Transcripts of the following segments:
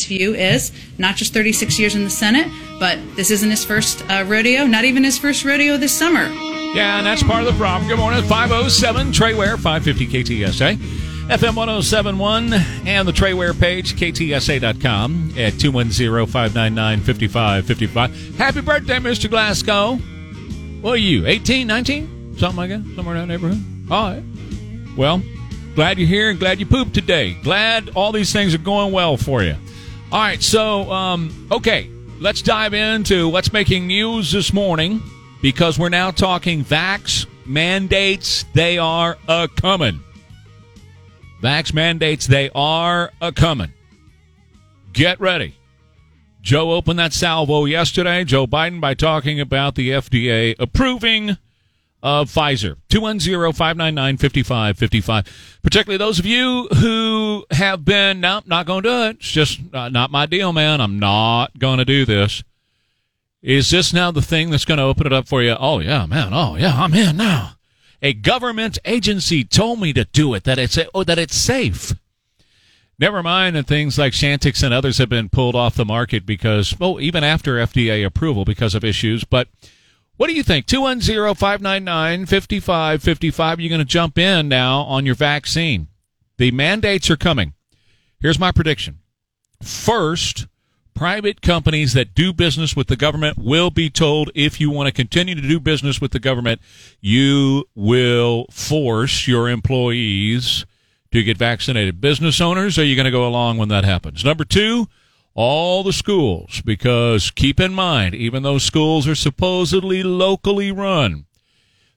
view is not just 36 years in the Senate, but this isn't his first uh, rodeo, not even his first rodeo this summer. Yeah, and that's part of the problem. Good morning, 507 Trey Ware, 550 KTSA, FM 1071, and the Trey Ware page, ktsa.com at 210 599 5555. Happy birthday, Mr. Glasgow. What are you, 18, 19? Something like that? Somewhere in that neighborhood? All right. Well, glad you're here and glad you pooped today. Glad all these things are going well for you. All right, so, um, okay, let's dive into what's making news this morning because we're now talking vax mandates. They are a coming. Vax mandates, they are a coming. Get ready. Joe opened that salvo yesterday, Joe Biden, by talking about the FDA approving of Pfizer. 210-599-5555. Particularly those of you who have been, no, not going to do it. It's just uh, not my deal, man. I'm not going to do this. Is this now the thing that's going to open it up for you? Oh, yeah, man. Oh, yeah, I'm in now. A government agency told me to do it, that it's, oh, that it's safe. Never mind that things like Chantix and others have been pulled off the market because, well, even after FDA approval because of issues. But what do you think? 210 599 5555. You're going to jump in now on your vaccine. The mandates are coming. Here's my prediction. First, private companies that do business with the government will be told if you want to continue to do business with the government, you will force your employees to get vaccinated. Business owners, are you going to go along when that happens? Number two, all the schools, because keep in mind, even though schools are supposedly locally run,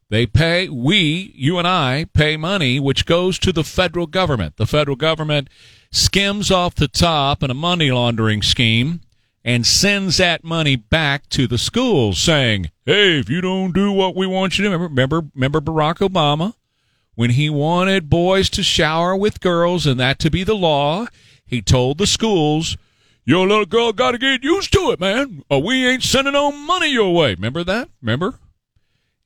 they pay, we, you and I, pay money which goes to the federal government. The federal government skims off the top in a money laundering scheme and sends that money back to the schools saying, hey, if you don't do what we want you to remember, remember, remember Barack Obama? When he wanted boys to shower with girls and that to be the law, he told the schools, your little girl got to get used to it, man. Or we ain't sending no money your way. Remember that? Remember?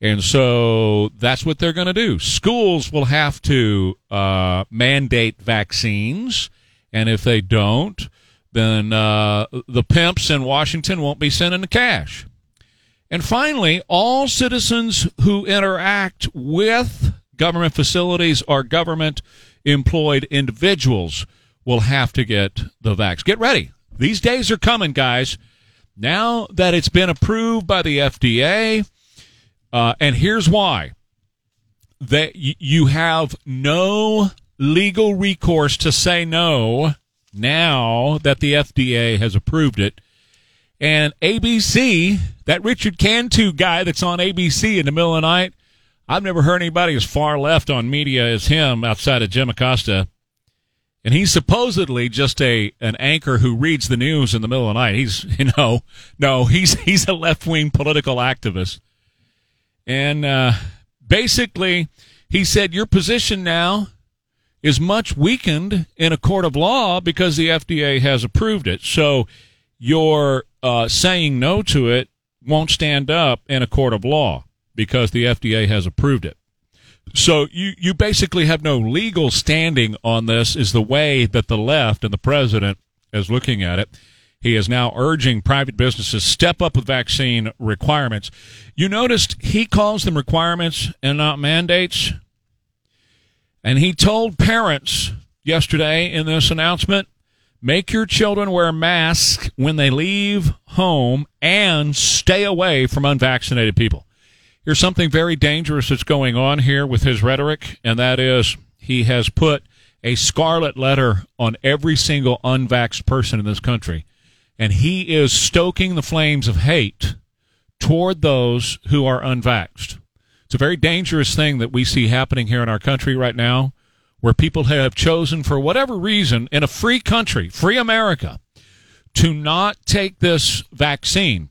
And so that's what they're going to do. Schools will have to uh, mandate vaccines, and if they don't, then uh, the pimps in Washington won't be sending the cash. And finally, all citizens who interact with government facilities or government employed individuals will have to get the vax. Get ready. These days are coming, guys. Now that it's been approved by the FDA, uh, and here's why that y- you have no legal recourse to say no now that the FDA has approved it. And ABC, that Richard Cantu guy that's on ABC in the middle of the night, I've never heard anybody as far left on media as him outside of Jim Acosta. And he's supposedly just a an anchor who reads the news in the middle of the night. He's you know no he's he's a left wing political activist, and uh, basically he said your position now is much weakened in a court of law because the FDA has approved it. So your uh, saying no to it won't stand up in a court of law because the FDA has approved it. So you, you basically have no legal standing on this is the way that the left and the president is looking at it. He is now urging private businesses step up with vaccine requirements. You noticed he calls them requirements and not mandates. And he told parents yesterday in this announcement, make your children wear masks when they leave home and stay away from unvaccinated people. Here's something very dangerous that's going on here with his rhetoric, and that is he has put a scarlet letter on every single unvaxxed person in this country. And he is stoking the flames of hate toward those who are unvaxxed. It's a very dangerous thing that we see happening here in our country right now, where people have chosen, for whatever reason, in a free country, free America, to not take this vaccine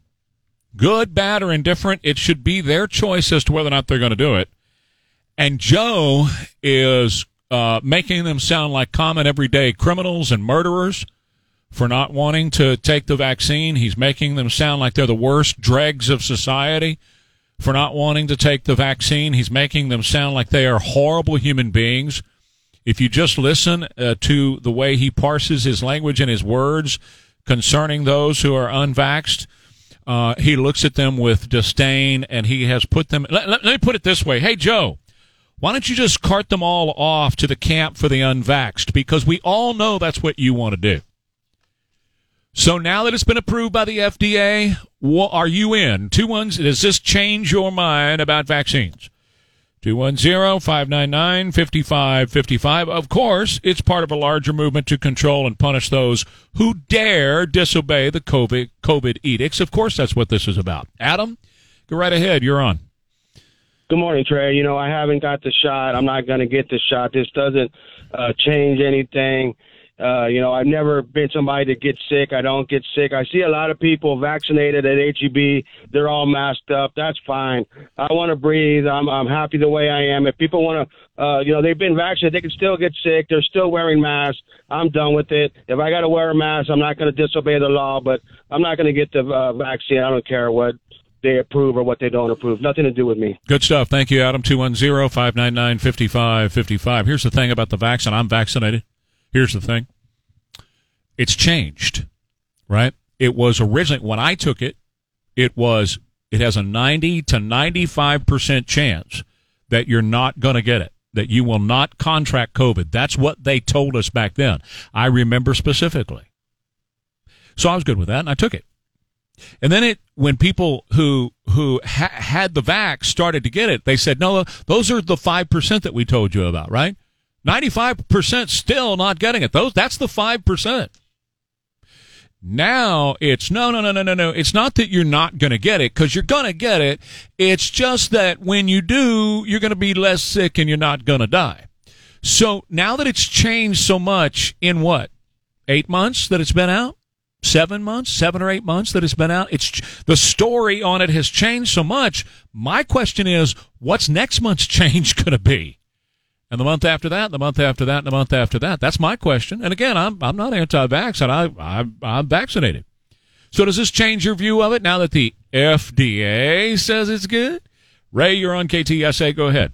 good, bad, or indifferent, it should be their choice as to whether or not they're going to do it. And Joe is uh, making them sound like common everyday criminals and murderers for not wanting to take the vaccine. He's making them sound like they're the worst dregs of society for not wanting to take the vaccine. He's making them sound like they are horrible human beings. If you just listen uh, to the way he parses his language and his words concerning those who are unvaxxed, uh, he looks at them with disdain and he has put them. Let, let, let me put it this way Hey, Joe, why don't you just cart them all off to the camp for the unvaxxed? Because we all know that's what you want to do. So now that it's been approved by the FDA, what are you in? Two ones. Does this change your mind about vaccines? 210-599-5555. Of course, it's part of a larger movement to control and punish those who dare disobey the COVID, COVID edicts. Of course, that's what this is about. Adam, go right ahead. You're on. Good morning, Trey. You know, I haven't got the shot. I'm not going to get the shot. This doesn't uh, change anything. Uh, you know, I've never been somebody that gets sick. I don't get sick. I see a lot of people vaccinated at HEB. They're all masked up. That's fine. I want to breathe. I'm I'm happy the way I am. If people want to, uh, you know, they've been vaccinated, they can still get sick. They're still wearing masks. I'm done with it. If I got to wear a mask, I'm not going to disobey the law. But I'm not going to get the uh, vaccine. I don't care what they approve or what they don't approve. Nothing to do with me. Good stuff. Thank you, Adam. 210 599 5555. Here's the thing about the vaccine. I'm vaccinated. Here's the thing it's changed, right? It was originally, when I took it, it was, it has a 90 to 95% chance that you're not going to get it, that you will not contract COVID. That's what they told us back then. I remember specifically. So I was good with that and I took it. And then it, when people who who ha- had the vax started to get it, they said, "No, those are the five percent that we told you about, right? Ninety-five percent still not getting it. Those that's the five percent." Now it's no, no, no, no, no, no. It's not that you're not going to get it because you're going to get it. It's just that when you do, you're going to be less sick and you're not going to die. So now that it's changed so much in what eight months that it's been out, seven months, seven or eight months that it's been out. It's the story on it has changed so much. My question is, what's next month's change going to be? And the month after that, the month after that, and the month after that. That's my question. And again, I'm I'm not anti-vax, and I, I I'm vaccinated. So does this change your view of it now that the FDA says it's good? Ray, you're on KTSA. Go ahead.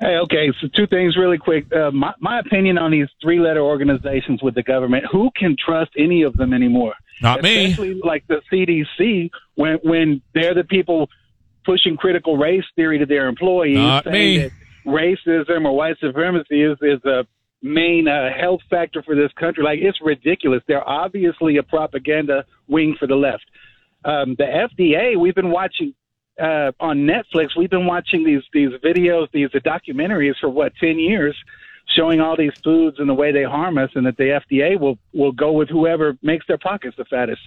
Hey, okay. So two things really quick. Uh, my, my opinion on these three-letter organizations with the government. Who can trust any of them anymore? Not Especially me. like the CDC, when when they're the people pushing critical race theory to their employees, Not me. that racism or white supremacy is is a main uh, health factor for this country. Like it's ridiculous. They're obviously a propaganda wing for the left. Um, the FDA, we've been watching uh, on Netflix. We've been watching these these videos, these documentaries for what ten years, showing all these foods and the way they harm us, and that the FDA will will go with whoever makes their pockets the fattest.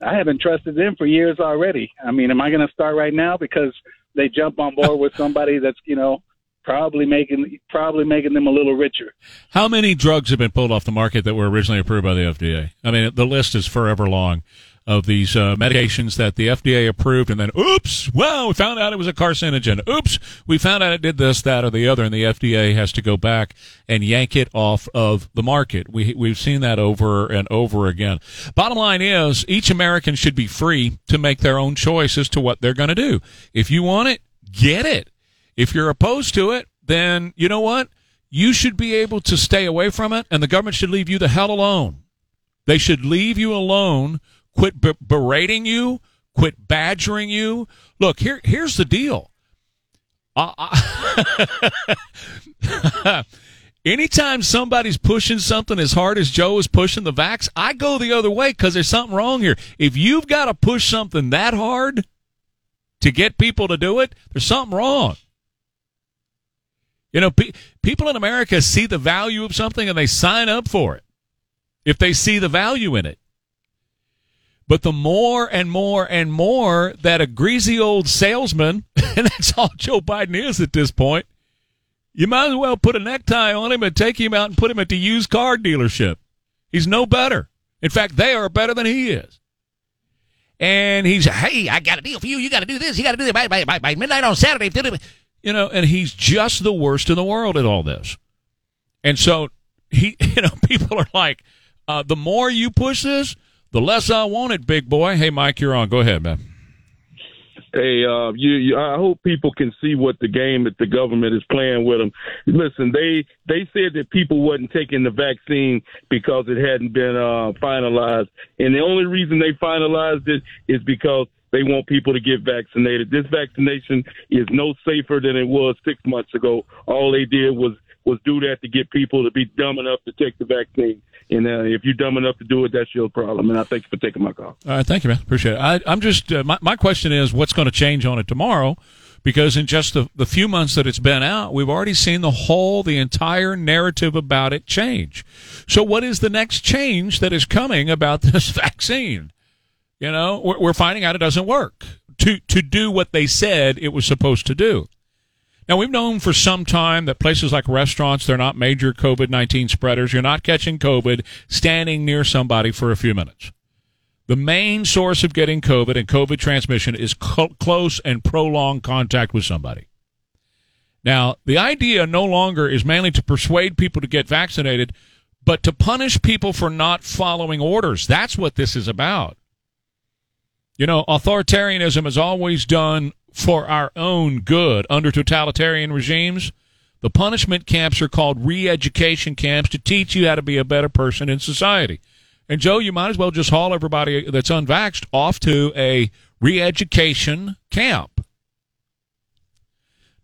I haven't trusted them for years already. I mean, am I going to start right now because they jump on board with somebody that's you know probably making probably making them a little richer. How many drugs have been pulled off the market that were originally approved by the FDA? I mean, the list is forever long of these uh, medications that the FDA approved, and then oops, well, we found out it was a carcinogen. Oops, we found out it did this, that, or the other, and the FDA has to go back and yank it off of the market. We we've seen that over and over again. Bottom line is, each American should be free to make their own choice as to what they're going to do. If you want it, get it. If you're opposed to it, then you know what? You should be able to stay away from it, and the government should leave you the hell alone. They should leave you alone, quit berating you, quit badgering you. Look, here, here's the deal. Uh, Anytime somebody's pushing something as hard as Joe is pushing the vax, I go the other way because there's something wrong here. If you've got to push something that hard to get people to do it, there's something wrong. You know, pe- people in America see the value of something and they sign up for it if they see the value in it. But the more and more and more that a greasy old salesman, and that's all Joe Biden is at this point, you might as well put a necktie on him and take him out and put him at the used car dealership. He's no better. In fact, they are better than he is. And he's, hey, I got a deal for you. You got to do this. You got to do that by, by, by, midnight on Saturday. You know, and he's just the worst in the world at all this. And so he, you know, people are like, uh, the more you push this, the less I want it, big boy. Hey, Mike, you're on. Go ahead, man. Hey, uh, you, you, I hope people can see what the game that the government is playing with them. Listen, they they said that people wasn't taking the vaccine because it hadn't been uh, finalized, and the only reason they finalized it is because they want people to get vaccinated. This vaccination is no safer than it was six months ago. All they did was was do that to get people to be dumb enough to take the vaccine. And uh, if you're dumb enough to do it, that's your problem. And I thank you for taking my call. All right, thank you, man. Appreciate it. I, I'm just uh, my my question is what's going to change on it tomorrow? Because in just the, the few months that it's been out, we've already seen the whole, the entire narrative about it change. So, what is the next change that is coming about this vaccine? You know, we're, we're finding out it doesn't work to to do what they said it was supposed to do. Now, we've known for some time that places like restaurants, they're not major COVID 19 spreaders. You're not catching COVID standing near somebody for a few minutes. The main source of getting COVID and COVID transmission is close and prolonged contact with somebody. Now, the idea no longer is mainly to persuade people to get vaccinated, but to punish people for not following orders. That's what this is about. You know, authoritarianism is always done for our own good under totalitarian regimes. The punishment camps are called re education camps to teach you how to be a better person in society. And Joe, you might as well just haul everybody that's unvaxxed off to a re education camp.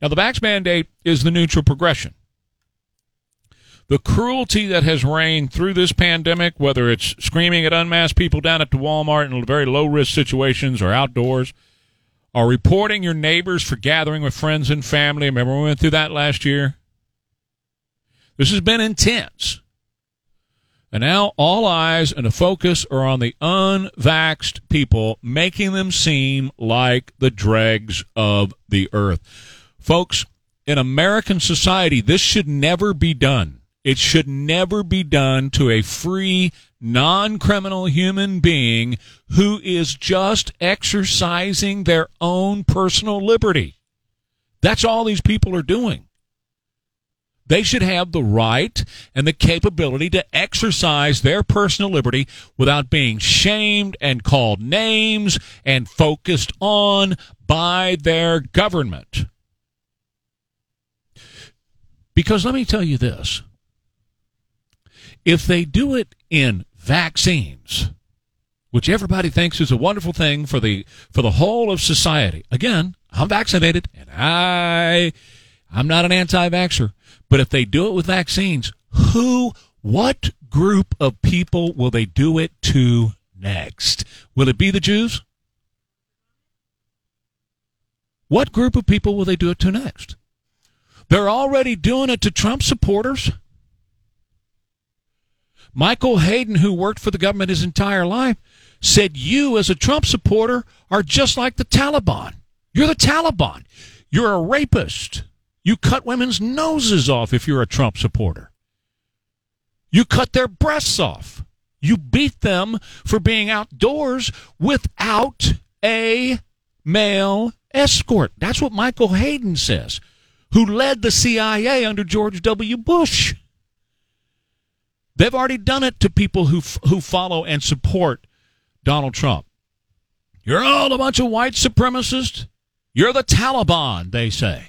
Now, the vax mandate is the neutral progression. The cruelty that has reigned through this pandemic, whether it's screaming at unmasked people down at the Walmart in very low risk situations or outdoors, or reporting your neighbors for gathering with friends and family. Remember, we went through that last year? This has been intense. And now all eyes and the focus are on the unvaxxed people, making them seem like the dregs of the earth. Folks, in American society, this should never be done. It should never be done to a free, non criminal human being who is just exercising their own personal liberty. That's all these people are doing. They should have the right and the capability to exercise their personal liberty without being shamed and called names and focused on by their government. Because let me tell you this if they do it in vaccines, which everybody thinks is a wonderful thing for the for the whole of society. Again, I'm vaccinated and I I'm not an anti-vaxxer, but if they do it with vaccines, who what group of people will they do it to next? Will it be the Jews? What group of people will they do it to next? They're already doing it to Trump supporters. Michael Hayden, who worked for the government his entire life, said you, as a Trump supporter, are just like the Taliban. You're the Taliban. You're a rapist. You cut women's noses off if you're a Trump supporter. You cut their breasts off. You beat them for being outdoors without a male escort. That's what Michael Hayden says, who led the CIA under George W. Bush. They've already done it to people who who follow and support Donald Trump. You're all a bunch of white supremacists. You're the Taliban, they say.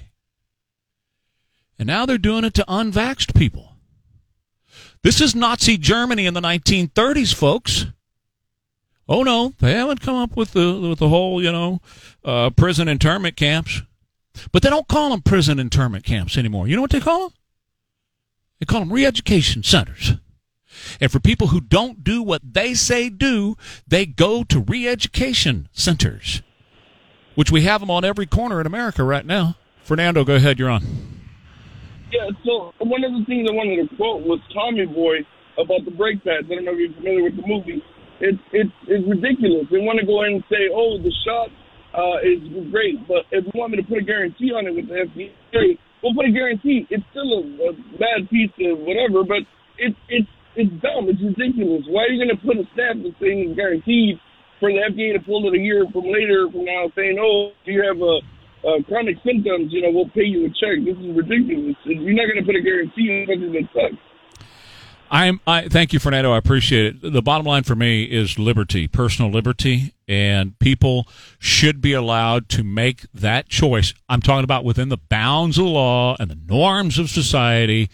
And now they're doing it to unvaxxed people. This is Nazi Germany in the 1930s, folks. Oh no, they haven't come up with the with the whole you know uh, prison internment camps, but they don't call them prison internment camps anymore. You know what they call them? They call them re-education centers. And for people who don't do what they say do, they go to re education centers, which we have them on every corner in America right now. Fernando, go ahead. You're on. Yeah, so one of the things I wanted to quote was Tommy Boy about the brake pads. I don't know if you're familiar with the movie. It's it's it's ridiculous. They want to go in and say, "Oh, the shot uh, is great," but if you want me to put a guarantee on it with the FDA, we'll put a guarantee. It's still a, a bad piece of whatever, but it's it's it's dumb. It's ridiculous. Why are you going to put a stamp that saying guaranteed for the FDA to pull it a year from later from now saying, oh, if you have a, a chronic symptoms, you know, we'll pay you a check. This is ridiculous. You're not going to put a guarantee on something that sucks. I'm. I thank you, Fernando. I appreciate it. The bottom line for me is liberty, personal liberty, and people should be allowed to make that choice. I'm talking about within the bounds of the law and the norms of society.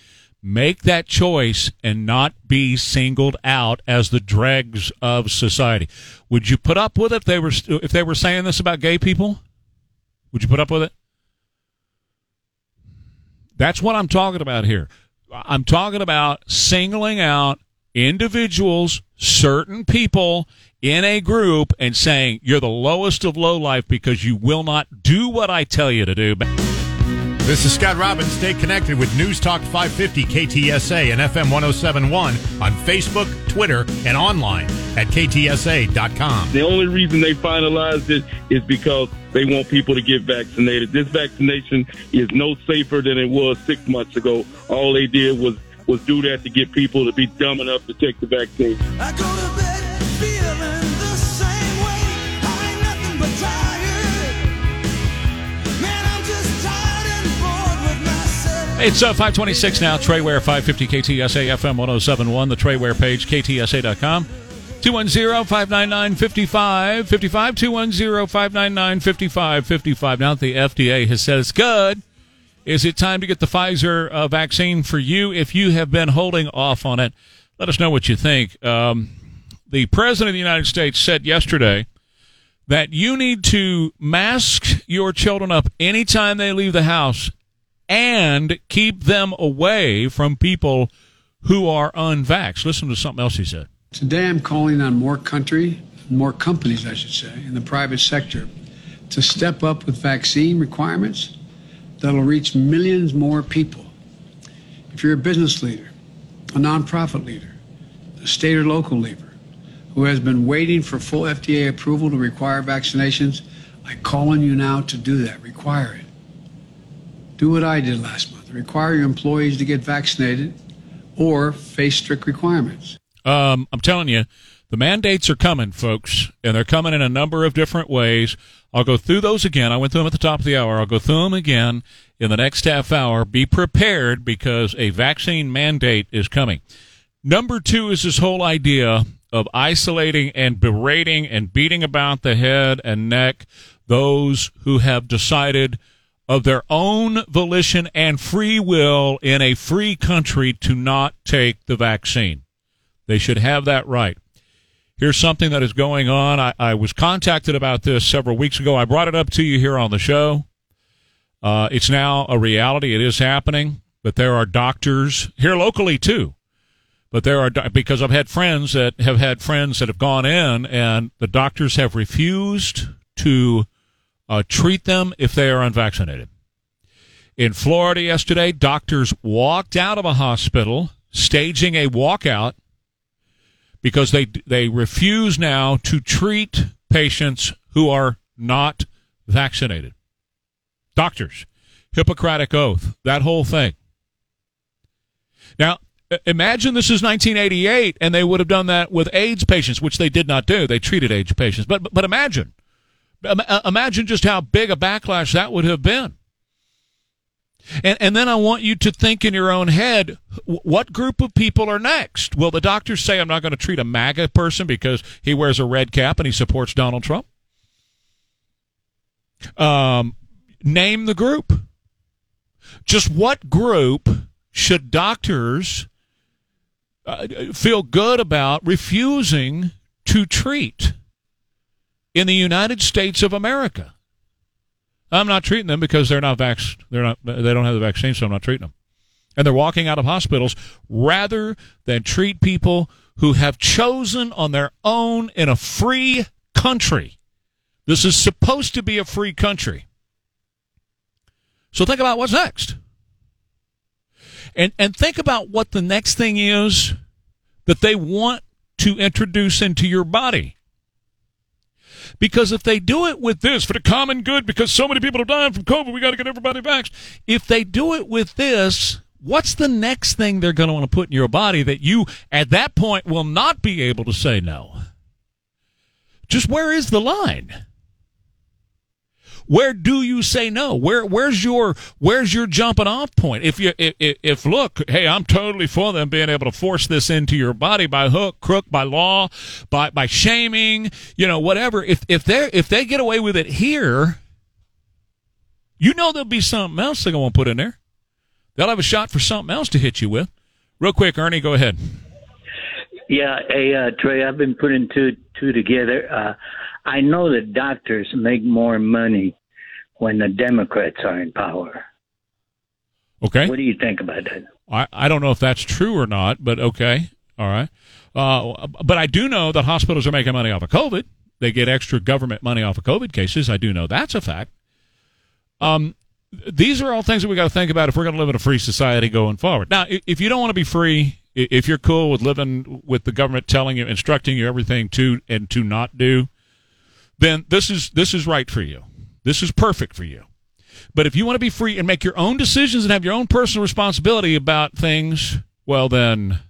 Make that choice and not be singled out as the dregs of society. Would you put up with it if they were if they were saying this about gay people? Would you put up with it? That's what I'm talking about here. I'm talking about singling out individuals, certain people in a group, and saying you're the lowest of low life because you will not do what I tell you to do. This is Scott Robbins. Stay connected with News Talk 550 KTSA and FM 1071 on Facebook, Twitter, and online at KTSA.com. The only reason they finalized it is because they want people to get vaccinated. This vaccination is no safer than it was six months ago. All they did was was do that to get people to be dumb enough to take the vaccine. It's uh, 526 now. Trey Ware, 550 KTSA FM 1071. The Trey Ware page, KTSA.com. 210-599-5555. 210-599-5555. Now that the FDA has said it's good, is it time to get the Pfizer uh, vaccine for you? If you have been holding off on it, let us know what you think. Um, the President of the United States said yesterday that you need to mask your children up anytime they leave the house and keep them away from people who are unvaxxed. Listen to something else he said. Today, I'm calling on more country, more companies, I should say, in the private sector to step up with vaccine requirements that'll reach millions more people. If you're a business leader, a nonprofit leader, a state or local leader who has been waiting for full FDA approval to require vaccinations, I call on you now to do that. Require it. Do what I did last month. Require your employees to get vaccinated or face strict requirements. Um, I'm telling you, the mandates are coming, folks, and they're coming in a number of different ways. I'll go through those again. I went through them at the top of the hour. I'll go through them again in the next half hour. Be prepared because a vaccine mandate is coming. Number two is this whole idea of isolating and berating and beating about the head and neck those who have decided of their own volition and free will in a free country to not take the vaccine. They should have that right. Here's something that is going on. I, I was contacted about this several weeks ago. I brought it up to you here on the show. Uh, it's now a reality. It is happening, but there are doctors here locally too. But there are because I've had friends that have had friends that have gone in, and the doctors have refused to uh, treat them if they are unvaccinated. In Florida yesterday, doctors walked out of a hospital staging a walkout because they they refuse now to treat patients who are not vaccinated. Doctors, Hippocratic oath, that whole thing. Now, imagine this is 1988 and they would have done that with AIDS patients, which they did not do. They treated AIDS patients. But but imagine Im- imagine just how big a backlash that would have been. And, and then I want you to think in your own head, what group of people are next? Will the doctors say, I'm not going to treat a MAGA person because he wears a red cap and he supports Donald Trump? Um, name the group. Just what group should doctors uh, feel good about refusing to treat in the United States of America? I'm not treating them because they're not vax. They're not. They don't have the vaccine, so I'm not treating them. And they're walking out of hospitals rather than treat people who have chosen on their own in a free country. This is supposed to be a free country. So think about what's next. And and think about what the next thing is that they want to introduce into your body. Because if they do it with this for the common good, because so many people are dying from COVID, we got to get everybody vaxxed. If they do it with this, what's the next thing they're going to want to put in your body that you, at that point, will not be able to say no? Just where is the line? Where do you say no? Where where's your where's your jumping off point? If you if, if, look, hey, I'm totally for them being able to force this into your body by hook, crook, by law, by by shaming, you know, whatever. If if they if they get away with it here, you know there'll be something else they're to put in there. They'll have a shot for something else to hit you with. Real quick, Ernie, go ahead. Yeah, hey uh, Trey, I've been putting two two together. Uh, I know that doctors make more money when the Democrats are in power. Okay. What do you think about that? I, I don't know if that's true or not, but okay. All right. Uh, but I do know that hospitals are making money off of COVID. They get extra government money off of COVID cases. I do know that's a fact. Um, these are all things that we got to think about if we're going to live in a free society going forward. Now, if you don't want to be free, if you're cool with living with the government telling you, instructing you everything to and to not do, then this is this is right for you. This is perfect for you. But if you want to be free and make your own decisions and have your own personal responsibility about things, well then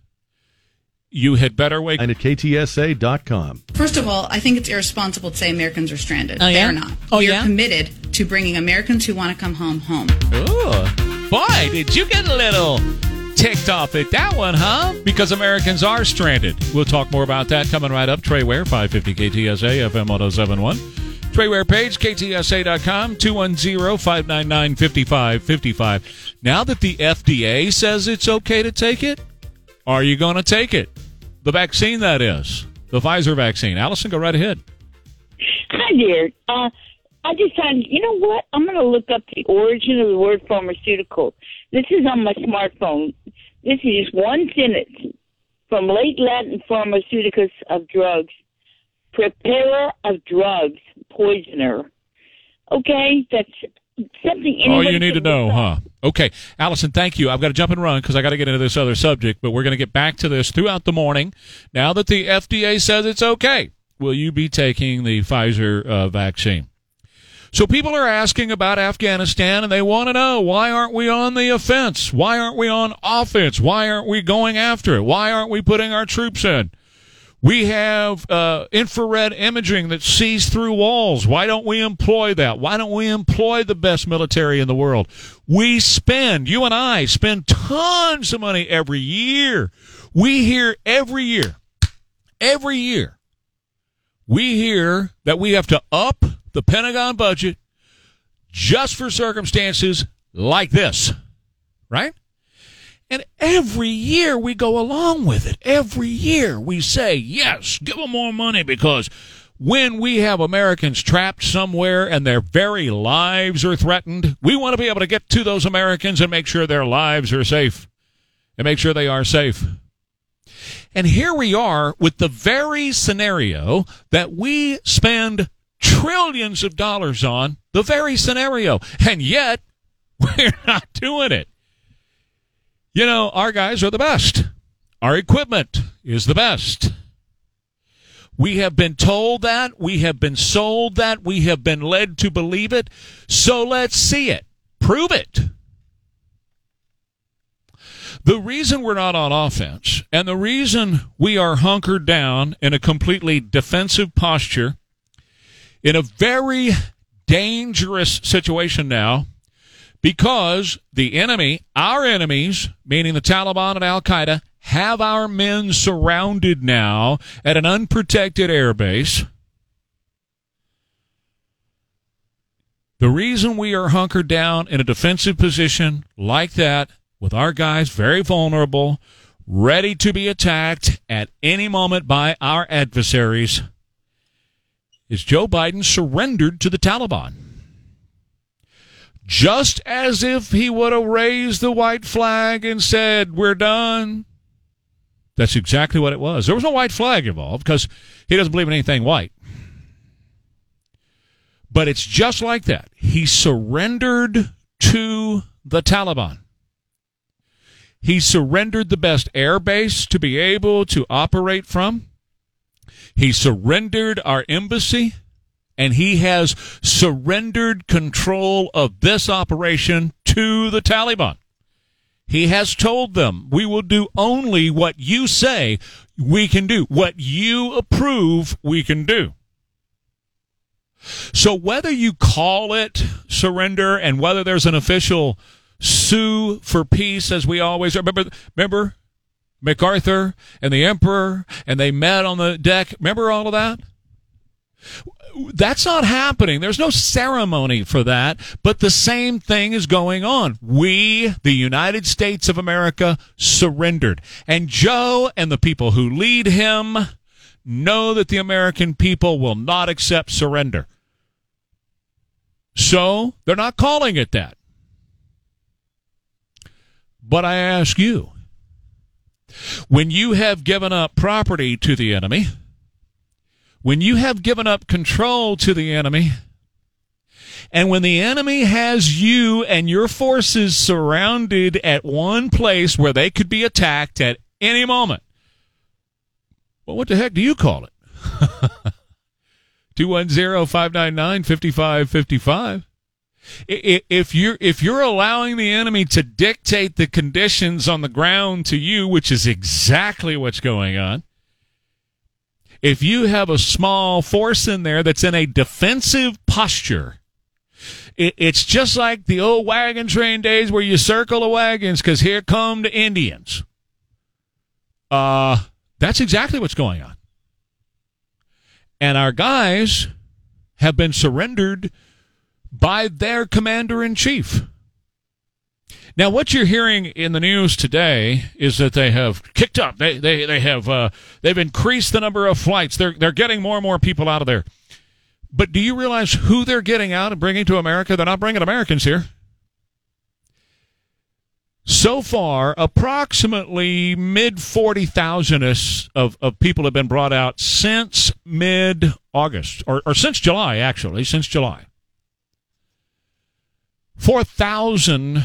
you had better wake up. And at ktsa.com. First of all, I think it's irresponsible to say Americans are stranded. Oh, yeah? They're not. Oh, we yeah? are committed to bringing Americans who want to come home home. Ooh, boy, did you get a little ticked off at that one, huh? Because Americans are stranded. We'll talk more about that coming right up. Trey Ware, 550 KTSA, FM 1071. Trey Ware page, ktsa.com, 210-599-5555. Now that the FDA says it's okay to take it, are you going to take it? The vaccine, that is. The Pfizer vaccine. Allison, go right ahead. Hi there. Uh, I decided, you know what? I'm going to look up the origin of the word pharmaceutical. This is on my smartphone. This is just one sentence from late Latin pharmaceuticus of drugs, preparer of drugs, poisoner. Okay, that's something. All you need to know, huh? Okay, Allison, thank you. I've got to jump and run because I got to get into this other subject, but we're going to get back to this throughout the morning. Now that the FDA says it's okay, will you be taking the Pfizer uh, vaccine? So people are asking about Afghanistan and they want to know why aren't we on the offense? Why aren't we on offense? Why aren't we going after it? Why aren't we putting our troops in? We have uh, infrared imaging that sees through walls. Why don't we employ that? Why don't we employ the best military in the world? We spend, you and I spend tons of money every year. We hear every year, every year, we hear that we have to up the Pentagon budget just for circumstances like this, right? And every year we go along with it. Every year we say, yes, give them more money because when we have Americans trapped somewhere and their very lives are threatened, we want to be able to get to those Americans and make sure their lives are safe and make sure they are safe. And here we are with the very scenario that we spend trillions of dollars on, the very scenario, and yet we're not doing it. You know, our guys are the best. Our equipment is the best. We have been told that. We have been sold that. We have been led to believe it. So let's see it. Prove it. The reason we're not on offense and the reason we are hunkered down in a completely defensive posture in a very dangerous situation now because the enemy, our enemies, meaning the Taliban and Al Qaeda, have our men surrounded now at an unprotected airbase. The reason we are hunkered down in a defensive position like that, with our guys very vulnerable, ready to be attacked at any moment by our adversaries, is Joe Biden surrendered to the Taliban just as if he would have raised the white flag and said, We're done. That's exactly what it was. There was no white flag involved because he doesn't believe in anything white. But it's just like that. He surrendered to the Taliban. He surrendered the best air base to be able to operate from. He surrendered our embassy and he has surrendered control of this operation to the Taliban. He has told them, we will do only what you say we can do. What you approve, we can do. So whether you call it surrender and whether there's an official sue for peace, as we always remember, remember MacArthur and the Emperor, and they met on the deck. Remember all of that? That's not happening. There's no ceremony for that, but the same thing is going on. We, the United States of America, surrendered. And Joe and the people who lead him know that the American people will not accept surrender. So they're not calling it that. But I ask you, when you have given up property to the enemy, when you have given up control to the enemy, and when the enemy has you and your forces surrounded at one place where they could be attacked at any moment, well, what the heck do you call it? 210 599 5555. If you're if you're allowing the enemy to dictate the conditions on the ground to you, which is exactly what's going on, if you have a small force in there that's in a defensive posture, it's just like the old wagon train days where you circle the wagons because here come the Indians. Uh, that's exactly what's going on. And our guys have been surrendered by their commander in chief. Now, what you're hearing in the news today is that they have kicked up. They they they have uh, they've increased the number of flights. They're they're getting more and more people out of there. But do you realize who they're getting out and bringing to America? They're not bringing Americans here. So far, approximately mid 40,000 of, of people have been brought out since mid August, or, or since July, actually, since July. 4,000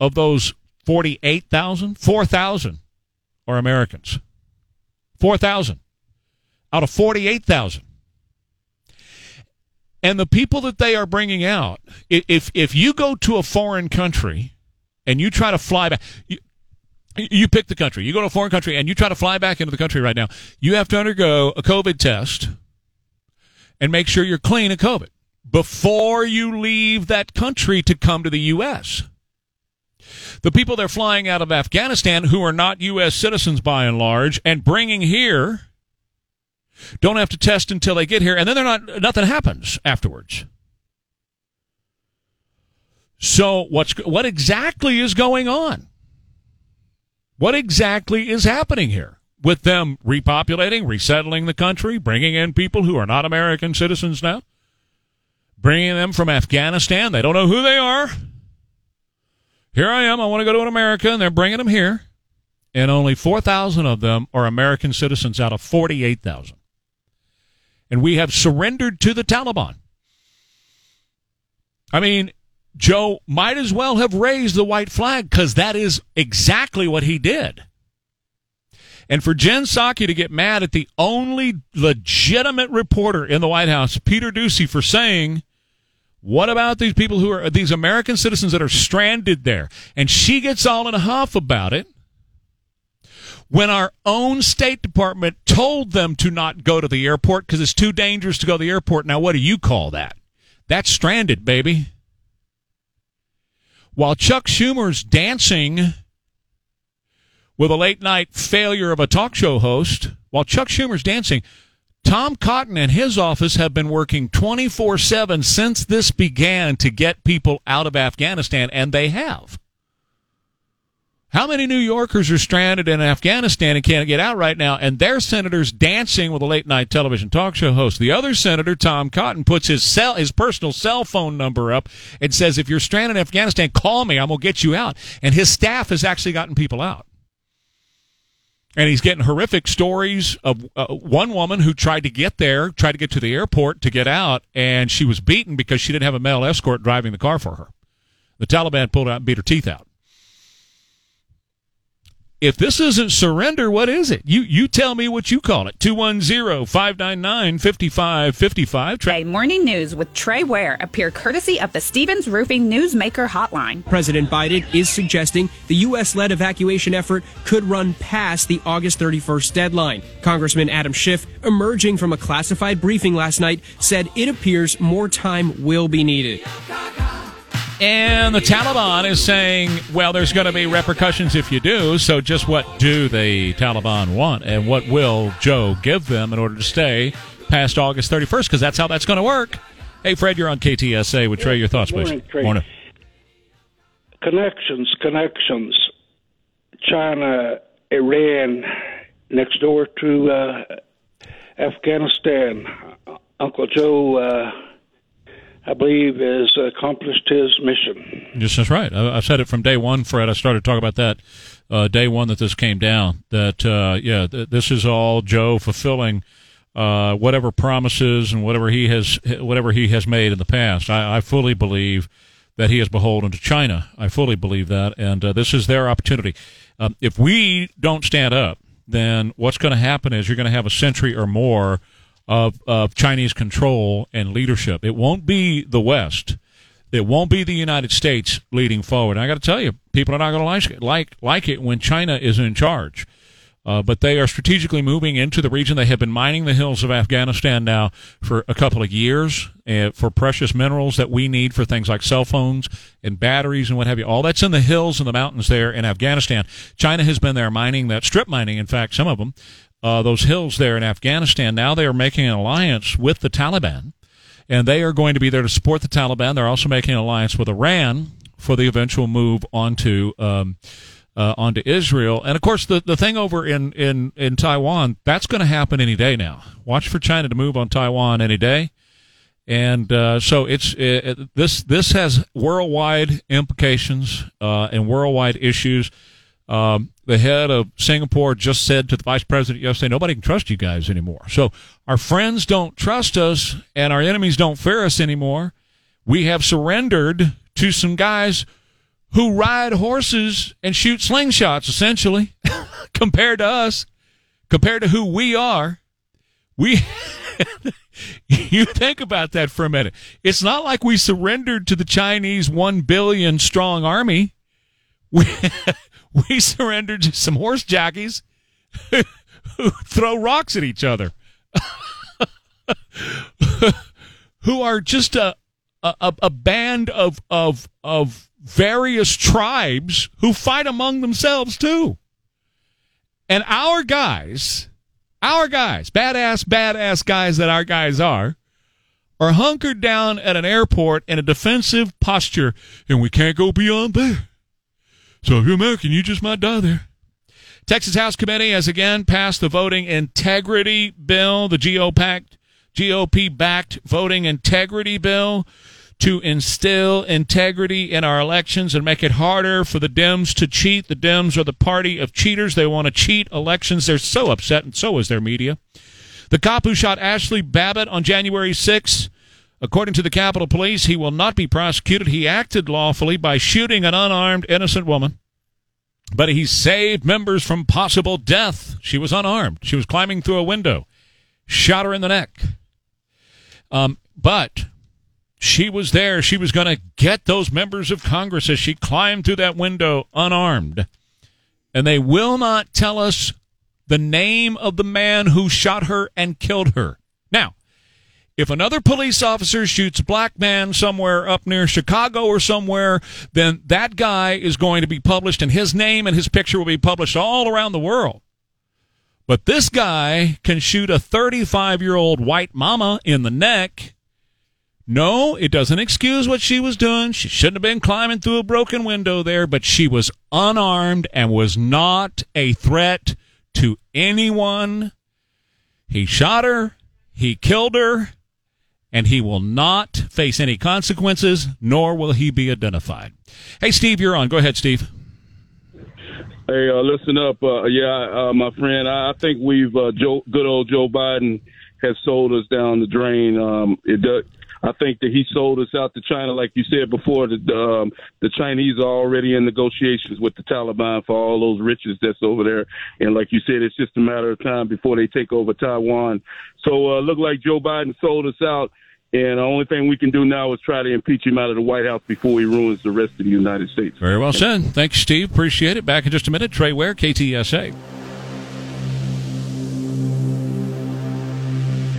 of those 48,000, 4,000 are Americans. 4,000 out of 48,000. And the people that they are bringing out, if, if you go to a foreign country and you try to fly back, you, you pick the country, you go to a foreign country and you try to fly back into the country right now, you have to undergo a COVID test and make sure you're clean of COVID before you leave that country to come to the U.S. The people they're flying out of Afghanistan who are not U.S. citizens by and large and bringing here don't have to test until they get here, and then they're not. Nothing happens afterwards. So what's what exactly is going on? What exactly is happening here with them repopulating, resettling the country, bringing in people who are not American citizens now? Bringing them from Afghanistan. They don't know who they are. Here I am. I want to go to an America, and they're bringing them here. And only 4,000 of them are American citizens out of 48,000. And we have surrendered to the Taliban. I mean, Joe might as well have raised the white flag because that is exactly what he did. And for Jen Psaki to get mad at the only legitimate reporter in the White House, Peter Doocy, for saying what about these people who are these American citizens that are stranded there? And she gets all in a huff about it when our own State Department told them to not go to the airport because it's too dangerous to go to the airport. Now, what do you call that? That's stranded, baby. While Chuck Schumer's dancing with a late night failure of a talk show host, while Chuck Schumer's dancing, Tom Cotton and his office have been working 24 7 since this began to get people out of Afghanistan, and they have. How many New Yorkers are stranded in Afghanistan and can't get out right now? And their senators dancing with a late night television talk show host. The other senator, Tom Cotton, puts his cell, his personal cell phone number up and says, "If you're stranded in Afghanistan, call me. I'm gonna get you out." And his staff has actually gotten people out and he's getting horrific stories of uh, one woman who tried to get there, tried to get to the airport to get out, and she was beaten because she didn't have a male escort driving the car for her. The Taliban pulled out and beat her teeth out. If this isn't surrender, what is it? You you tell me what you call it. 210-599-5555. Trey Morning News with Trey Ware appear courtesy of the Stevens Roofing Newsmaker Hotline. President Biden is suggesting the U.S. led evacuation effort could run past the August 31st deadline. Congressman Adam Schiff, emerging from a classified briefing last night, said it appears more time will be needed. And the Taliban is saying, well, there's going to be repercussions if you do. So, just what do the Taliban want? And what will Joe give them in order to stay past August 31st? Because that's how that's going to work. Hey, Fred, you're on KTSA with Trey. Your thoughts, please. Morning, Trey. Morning. Connections, connections. China, Iran, next door to uh, Afghanistan. Uncle Joe, uh, I believe, has accomplished his mission. Yes, that's right. I, I said it from day one, Fred. I started talking about that uh, day one that this came down. That uh, yeah, th- this is all Joe fulfilling uh, whatever promises and whatever he has whatever he has made in the past. I, I fully believe that he is beholden to China. I fully believe that, and uh, this is their opportunity. Um, if we don't stand up, then what's going to happen is you're going to have a century or more of, of Chinese control and leadership. It won't be the West. It won't be the United States leading forward. I got to tell you, people are not going to like it, like like it when China is in charge. Uh, but they are strategically moving into the region. They have been mining the hills of Afghanistan now for a couple of years uh, for precious minerals that we need for things like cell phones and batteries and what have you. All that's in the hills and the mountains there in Afghanistan. China has been there mining that, strip mining, in fact, some of them, uh, those hills there in Afghanistan. Now they are making an alliance with the Taliban, and they are going to be there to support the Taliban. They're also making an alliance with Iran for the eventual move onto. Um, uh, onto Israel. And of course, the, the thing over in, in, in Taiwan, that's going to happen any day now. Watch for China to move on Taiwan any day. And uh, so it's it, this this has worldwide implications uh, and worldwide issues. Um, the head of Singapore just said to the vice president yesterday, "Nobody can trust you guys anymore." So our friends don't trust us, and our enemies don't fear us anymore. We have surrendered to some guys who ride horses and shoot slingshots, essentially, compared to us, compared to who we are. We, you think about that for a minute. It's not like we surrendered to the Chinese one billion strong army. We, we surrendered to some horse jockeys who throw rocks at each other, who are just a, a, a band of, of, of various tribes who fight among themselves too. And our guys, our guys, badass, badass guys that our guys are, are hunkered down at an airport in a defensive posture, and we can't go beyond there. So if you're American, you just might die there. Texas House Committee has again passed the voting integrity bill, the GOP-backed, GOP-backed voting integrity bill to instill integrity in our elections and make it harder for the Dems to cheat. The Dems are the party of cheaters. They want to cheat elections. They're so upset, and so is their media. The cop who shot Ashley Babbitt on January 6th, according to the Capitol Police, he will not be prosecuted. He acted lawfully by shooting an unarmed, innocent woman. But he saved members from possible death. She was unarmed. She was climbing through a window. Shot her in the neck. Um, but she was there. She was going to get those members of Congress as she climbed through that window unarmed. And they will not tell us the name of the man who shot her and killed her. Now, if another police officer shoots a black man somewhere up near Chicago or somewhere, then that guy is going to be published and his name and his picture will be published all around the world. But this guy can shoot a 35 year old white mama in the neck no, it doesn't excuse what she was doing. She shouldn't have been climbing through a broken window there, but she was unarmed and was not a threat to anyone. He shot her, he killed her, and he will not face any consequences, nor will he be identified. Hey, Steve, you're on. Go ahead, Steve. Hey, uh, listen up. Uh, yeah, uh, my friend, I, think we've uh, Joe, good old Joe Biden has sold us down the drain. Um, it does. I think that he sold us out to China, like you said before. The um, the Chinese are already in negotiations with the Taliban for all those riches that's over there, and like you said, it's just a matter of time before they take over Taiwan. So uh, look like Joe Biden sold us out, and the only thing we can do now is try to impeach him out of the White House before he ruins the rest of the United States. Very well said. Thanks, Steve. Appreciate it. Back in just a minute. Trey Ware, KTSA.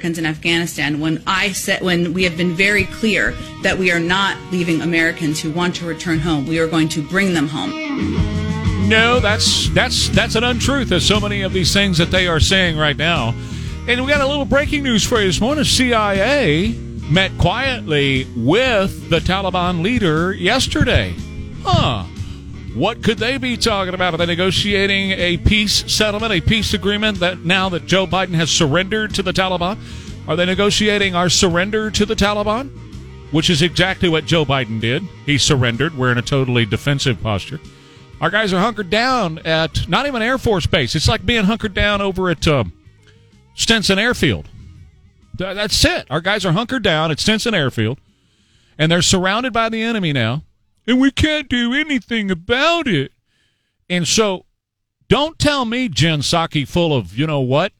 Americans in Afghanistan when I said when we have been very clear that we are not leaving Americans who want to return home. We are going to bring them home. No, that's that's that's an untruth. There's so many of these things that they are saying right now. And we got a little breaking news for you this morning. CIA met quietly with the Taliban leader yesterday. Huh. What could they be talking about? Are they negotiating a peace settlement, a peace agreement that now that Joe Biden has surrendered to the Taliban? Are they negotiating our surrender to the Taliban? Which is exactly what Joe Biden did. He surrendered. We're in a totally defensive posture. Our guys are hunkered down at not even Air Force Base. It's like being hunkered down over at uh, Stinson Airfield. Th- That's it. Our guys are hunkered down at Stinson Airfield, and they're surrounded by the enemy now and we can't do anything about it. And so, don't tell me Jen Psaki full of you know what.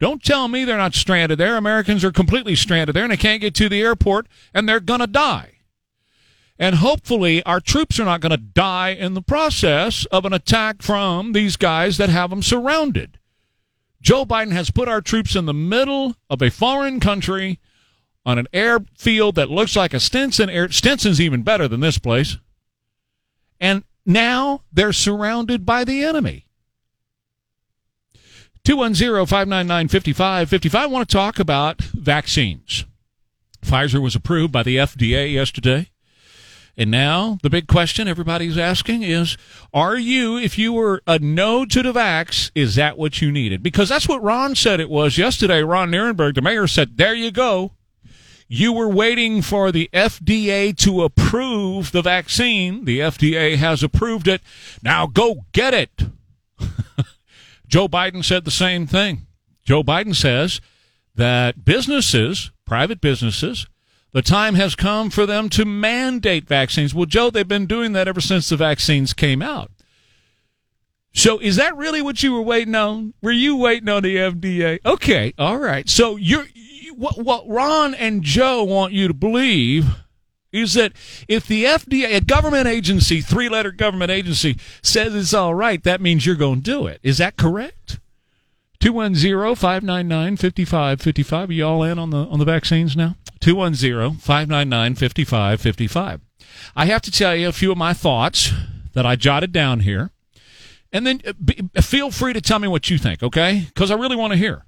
Don't tell me they're not stranded there. Americans are completely stranded there, and they can't get to the airport, and they're gonna die. And hopefully, our troops are not going to die in the process of an attack from these guys that have them surrounded. Joe Biden has put our troops in the middle of a foreign country on an airfield that looks like a Stinson air. Stinson's even better than this place. And now they're surrounded by the enemy. 210-599-5555. I want to talk about vaccines. Pfizer was approved by the FDA yesterday. And now the big question everybody's asking is, are you, if you were a no to the vax, is that what you needed? Because that's what Ron said it was yesterday. Ron Nirenberg, the mayor, said, there you go. You were waiting for the FDA to approve the vaccine. The FDA has approved it. Now go get it. Joe Biden said the same thing. Joe Biden says that businesses, private businesses, the time has come for them to mandate vaccines. Well, Joe, they've been doing that ever since the vaccines came out. So is that really what you were waiting on? Were you waiting on the FDA? Okay, all right. So you're you, what what Ron and Joe want you to believe is that if the FDA, a government agency, three-letter government agency says it's all right, that means you're going to do it. Is that correct? 210-599-5555. Are you all in on the on the vaccines now? 210-599-5555. I have to tell you a few of my thoughts that I jotted down here. And then uh, be, feel free to tell me what you think, okay? Because I really want to hear.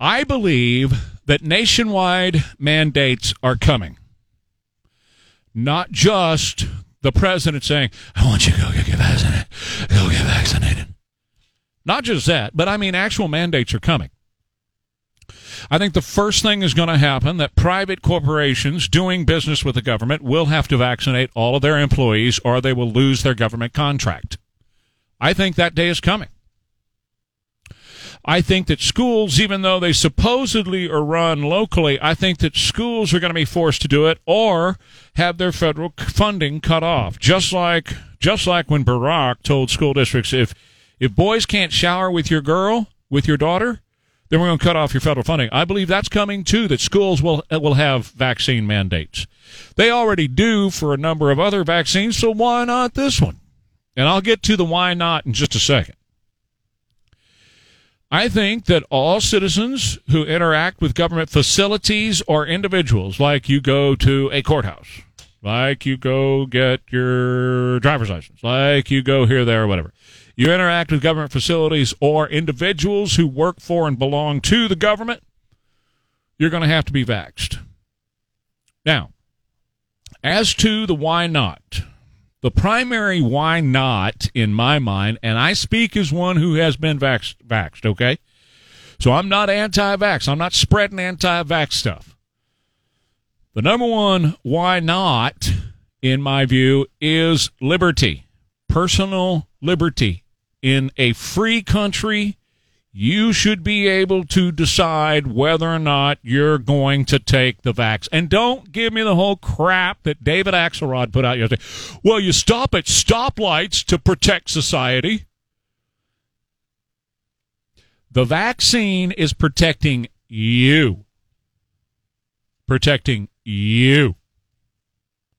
I believe that nationwide mandates are coming. Not just the president saying, I want you to go get vaccinated. Go get vaccinated. Not just that, but I mean, actual mandates are coming. I think the first thing is going to happen that private corporations doing business with the government will have to vaccinate all of their employees or they will lose their government contract. I think that day is coming. I think that schools, even though they supposedly are run locally, I think that schools are going to be forced to do it or have their federal funding cut off. Just like, just like when Barack told school districts, if, if boys can't shower with your girl, with your daughter, then we're going to cut off your federal funding. I believe that's coming too. That schools will uh, will have vaccine mandates. They already do for a number of other vaccines, so why not this one? And I'll get to the why not in just a second. I think that all citizens who interact with government facilities or individuals, like you go to a courthouse, like you go get your driver's license, like you go here, there, whatever, you interact with government facilities or individuals who work for and belong to the government, you're going to have to be vaxxed. Now, as to the why not, the primary why not in my mind, and I speak as one who has been vaxxed, vaxxed okay? So I'm not anti vax. I'm not spreading anti vax stuff. The number one why not, in my view, is liberty, personal liberty. In a free country, you should be able to decide whether or not you're going to take the vax. And don't give me the whole crap that David Axelrod put out yesterday. Well, you stop at stoplights to protect society. The vaccine is protecting you. Protecting you.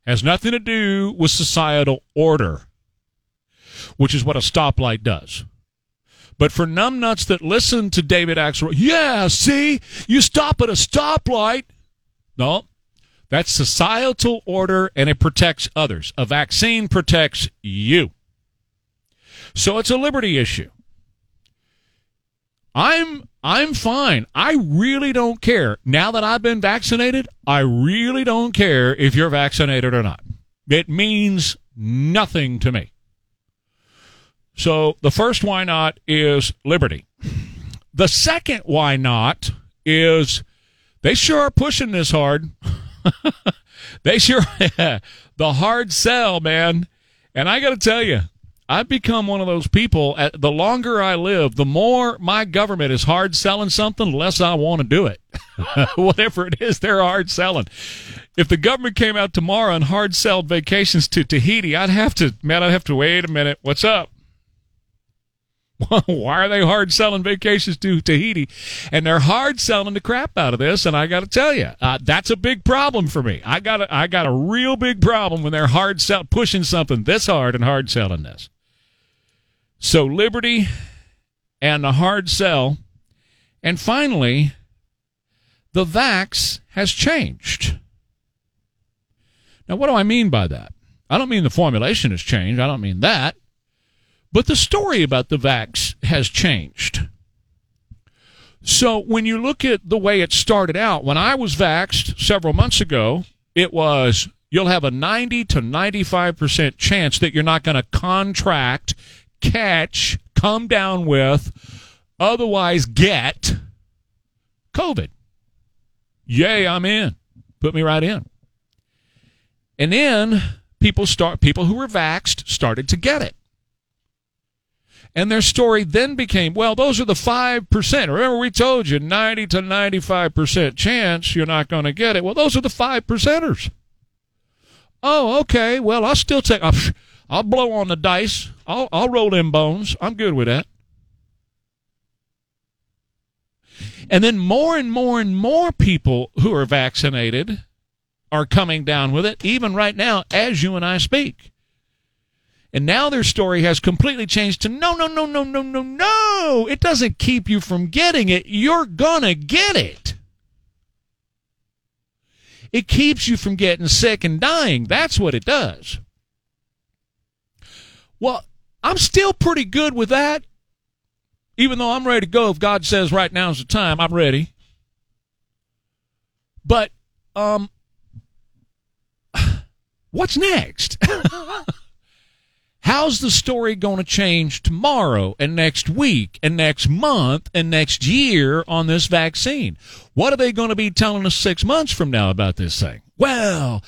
Has nothing to do with societal order, which is what a stoplight does. But for numbnuts that listen to David Axelrod, yeah, see, you stop at a stoplight. No, that's societal order and it protects others. A vaccine protects you. So it's a liberty issue. I'm I'm fine. I really don't care. Now that I've been vaccinated, I really don't care if you're vaccinated or not. It means nothing to me. So the first why not is liberty. The second why not is they sure are pushing this hard. they sure the hard sell, man. And I got to tell you, I've become one of those people. The longer I live, the more my government is hard selling something, the less I want to do it. Whatever it is, they're hard selling. If the government came out tomorrow and hard sold vacations to Tahiti, I'd have to, man, I'd have to wait a minute. What's up? Why are they hard selling vacations to Tahiti? And they're hard selling the crap out of this. And I got to tell you, uh, that's a big problem for me. I got a, I got a real big problem when they're hard sell pushing something this hard and hard selling this. So liberty and the hard sell, and finally, the vax has changed. Now, what do I mean by that? I don't mean the formulation has changed. I don't mean that. But the story about the vax has changed. So when you look at the way it started out, when I was vaxed several months ago, it was you'll have a 90 to 95% chance that you're not going to contract, catch, come down with, otherwise get COVID. Yay, I'm in. Put me right in. And then people start people who were vaxed started to get it. And their story then became, well, those are the 5%. Remember, we told you 90 to 95% chance you're not going to get it. Well, those are the 5 percenters. Oh, okay. Well, I'll still take, I'll, I'll blow on the dice. I'll, I'll roll in bones. I'm good with that. And then more and more and more people who are vaccinated are coming down with it, even right now as you and I speak. And now their story has completely changed to no, no, no, no, no, no, no. It doesn't keep you from getting it. You're going to get it. It keeps you from getting sick and dying. That's what it does. Well, I'm still pretty good with that. Even though I'm ready to go, if God says right now is the time, I'm ready. But, um, what's next? How's the story going to change tomorrow and next week and next month and next year on this vaccine? What are they going to be telling us six months from now about this thing? Well,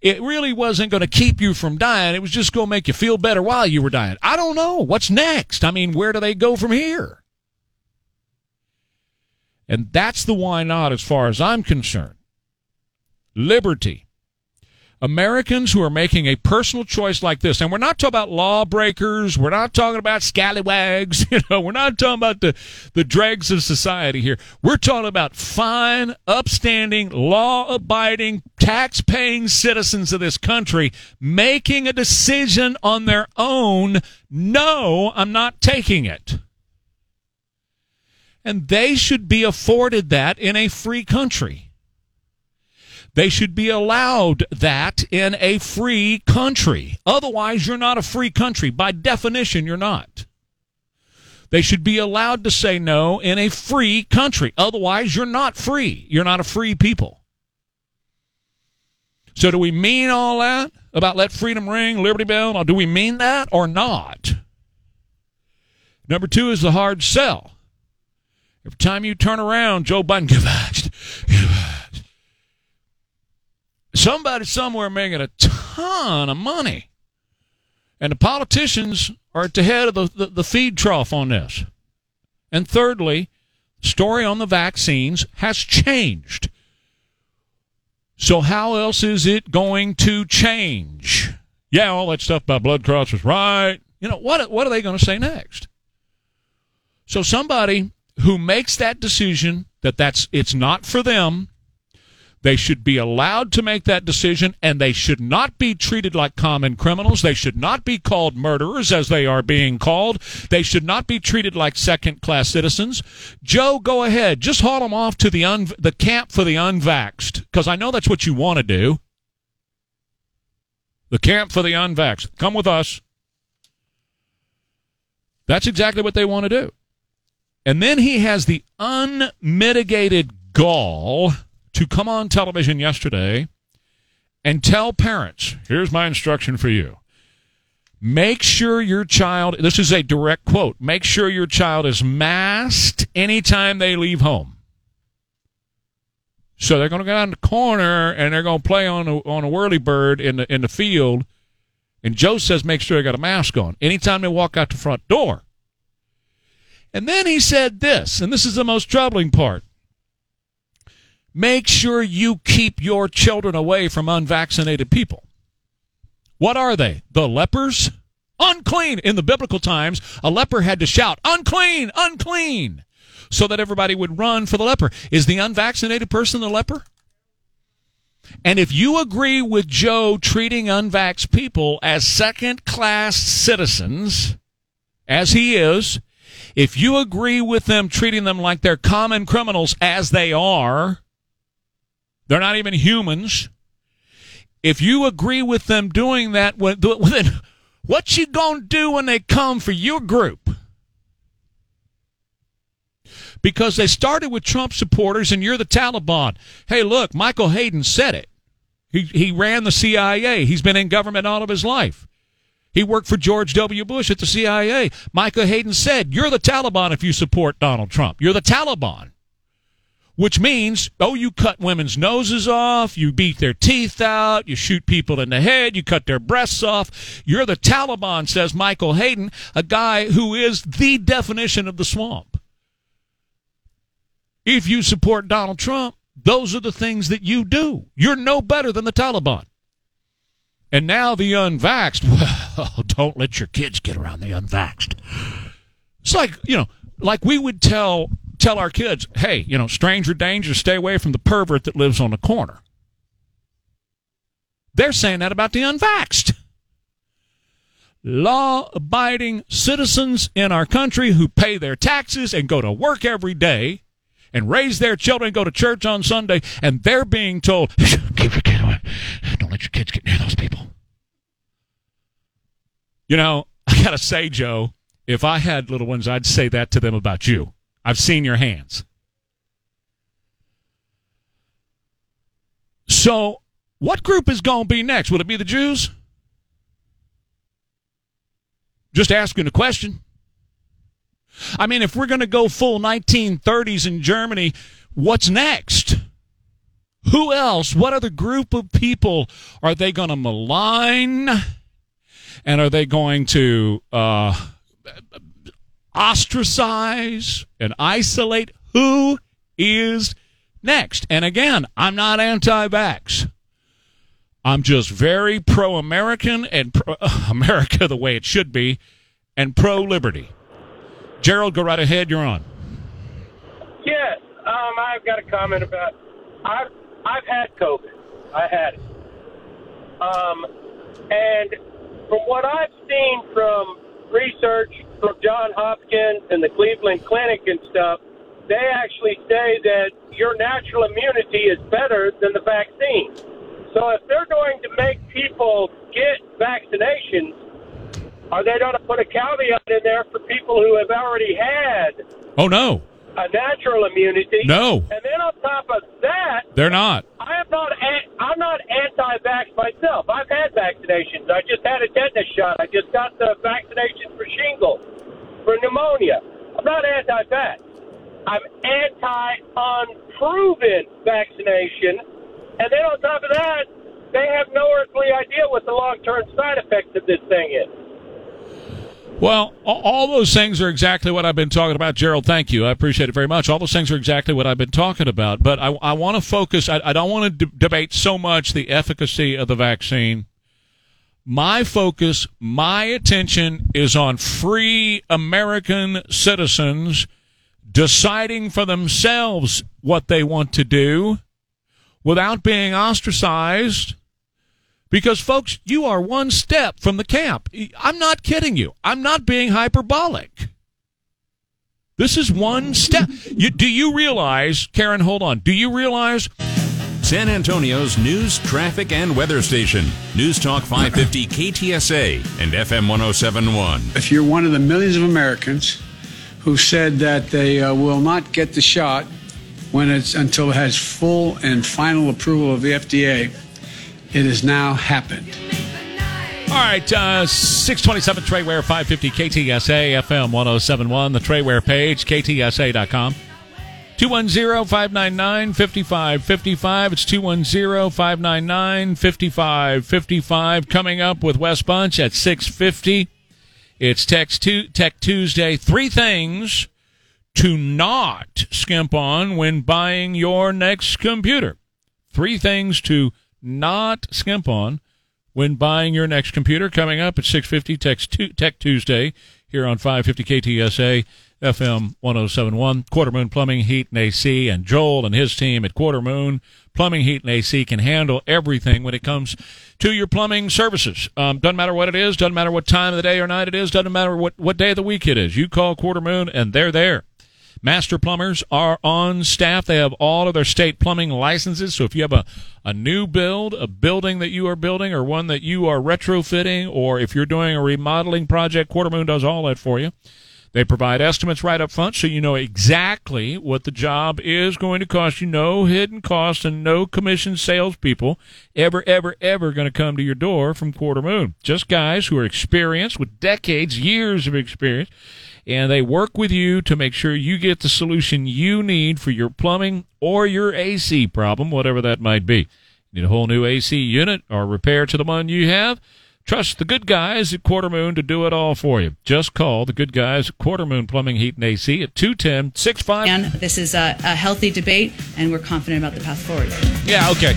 it really wasn't going to keep you from dying. It was just going to make you feel better while you were dying. I don't know. What's next? I mean, where do they go from here? And that's the why not as far as I'm concerned. Liberty Americans who are making a personal choice like this, and we're not talking about lawbreakers, we're not talking about scallywags, you know, we're not talking about the, the dregs of society here. We're talking about fine, upstanding, law abiding, tax paying citizens of this country making a decision on their own. No, I'm not taking it. And they should be afforded that in a free country. They should be allowed that in a free country. Otherwise, you're not a free country. By definition, you're not. They should be allowed to say no in a free country. Otherwise, you're not free. You're not a free people. So, do we mean all that about let freedom ring, Liberty Bell? Do we mean that or not? Number two is the hard sell. Every time you turn around, Joe Biden, give somebody somewhere making a ton of money. And the politicians are at the head of the, the, the feed trough on this. And thirdly, story on the vaccines has changed. So how else is it going to change? Yeah, all that stuff about blood cross was right. You know, what what are they going to say next? So somebody who makes that decision that that's it's not for them, they should be allowed to make that decision and they should not be treated like common criminals. They should not be called murderers as they are being called. They should not be treated like second class citizens. Joe, go ahead. Just haul them off to the un- the camp for the unvaxxed because I know that's what you want to do. The camp for the unvaxxed. Come with us. That's exactly what they want to do. And then he has the unmitigated gall to come on television yesterday and tell parents here's my instruction for you. Make sure your child, this is a direct quote, make sure your child is masked anytime they leave home. So they're going to go down the corner and they're going to play on a, on a whirly bird in the, in the field. And Joe says make sure they got a mask on anytime they walk out the front door. And then he said this, and this is the most troubling part. Make sure you keep your children away from unvaccinated people. What are they? The lepers? Unclean. In the biblical times, a leper had to shout, unclean, unclean, so that everybody would run for the leper. Is the unvaccinated person the leper? And if you agree with Joe treating unvax people as second class citizens, as he is, if you agree with them treating them like they're common criminals, as they are, they're not even humans. If you agree with them doing that, then what you gonna do when they come for your group? Because they started with Trump supporters and you're the Taliban. Hey, look, Michael Hayden said it. He, he ran the CIA. He's been in government all of his life. He worked for George W. Bush at the CIA. Michael Hayden said, You're the Taliban if you support Donald Trump. You're the Taliban. Which means, oh, you cut women's noses off, you beat their teeth out, you shoot people in the head, you cut their breasts off. You're the Taliban, says Michael Hayden, a guy who is the definition of the swamp. If you support Donald Trump, those are the things that you do. You're no better than the Taliban. And now the unvaxxed, well, don't let your kids get around the unvaxxed. It's like, you know, like we would tell tell our kids, hey, you know, stranger danger, stay away from the pervert that lives on the corner. They're saying that about the unvaxxed. Law abiding citizens in our country who pay their taxes and go to work every day and raise their children, go to church on Sunday, and they're being told, keep your kid away. Don't let your kids get near those people. You know, I got to say, Joe, if I had little ones, I'd say that to them about you. I've seen your hands. So, what group is going to be next? Would it be the Jews? Just asking a question. I mean, if we're going to go full 1930s in Germany, what's next? Who else? What other group of people are they going to malign? And are they going to uh, ostracize and isolate? Who is next? And again, I'm not anti vax. I'm just very pro American and pro America the way it should be and pro liberty. Gerald, go right ahead. You're on. Yes, um, I've got a comment about. I've I've had COVID. I had it. Um, and from what I've seen from research from John Hopkins and the Cleveland Clinic and stuff, they actually say that your natural immunity is better than the vaccine. So if they're going to make people get vaccinations, are they going to put a caveat in there for people who have already had Oh, no. A natural immunity? No. And then on top of that, They're not. I am not. I'm not anti-vax myself. I've had vaccinations. I just had a tetanus shot. I just got the vaccination for shingles, for pneumonia. I'm not anti-vax. I'm anti-unproven vaccination. And then on top of that, they have no earthly idea what the long-term side effects of this thing is. Well, all those things are exactly what I've been talking about, Gerald. Thank you. I appreciate it very much. All those things are exactly what I've been talking about. But I, I want to focus, I, I don't want to debate so much the efficacy of the vaccine. My focus, my attention is on free American citizens deciding for themselves what they want to do without being ostracized. Because, folks, you are one step from the camp. I'm not kidding you. I'm not being hyperbolic. This is one step. You, do you realize, Karen, hold on. Do you realize San Antonio's news, traffic, and weather station. News Talk 550 KTSA and FM 1071. If you're one of the millions of Americans who said that they uh, will not get the shot when it's until it has full and final approval of the FDA, it has now happened. All right, uh, 627 Trey Ware 550 KTSA FM 1071, the Trey Ware page, KTSA.com. 210 599 5555. It's 210 599 5555. Coming up with Wes Bunch at 650. It's Text tu- Tech Tuesday. Three things to not skimp on when buying your next computer. Three things to not skimp on when buying your next computer. Coming up at 650 Tech, Tu- Tech Tuesday here on 550 KTSA FM 1071. Quarter Moon Plumbing, Heat, and AC. And Joel and his team at Quarter Moon Plumbing, Heat, and AC can handle everything when it comes to your plumbing services. Um, doesn't matter what it is, doesn't matter what time of the day or night it is, doesn't matter what, what day of the week it is. You call Quarter Moon and they're there. Master plumbers are on staff. They have all of their state plumbing licenses. So if you have a, a new build, a building that you are building, or one that you are retrofitting, or if you're doing a remodeling project, Quarter Moon does all that for you. They provide estimates right up front so you know exactly what the job is going to cost you. No hidden costs and no commission salespeople ever, ever, ever going to come to your door from Quarter Moon. Just guys who are experienced with decades, years of experience, and they work with you to make sure you get the solution you need for your plumbing or your AC problem, whatever that might be. Need a whole new AC unit or repair to the one you have? Trust the good guys at Quarter Moon to do it all for you. Just call the good guys at Quarter Moon Plumbing, Heat, and AC at 210 65. And this is a, a healthy debate, and we're confident about the path forward. Yeah, okay.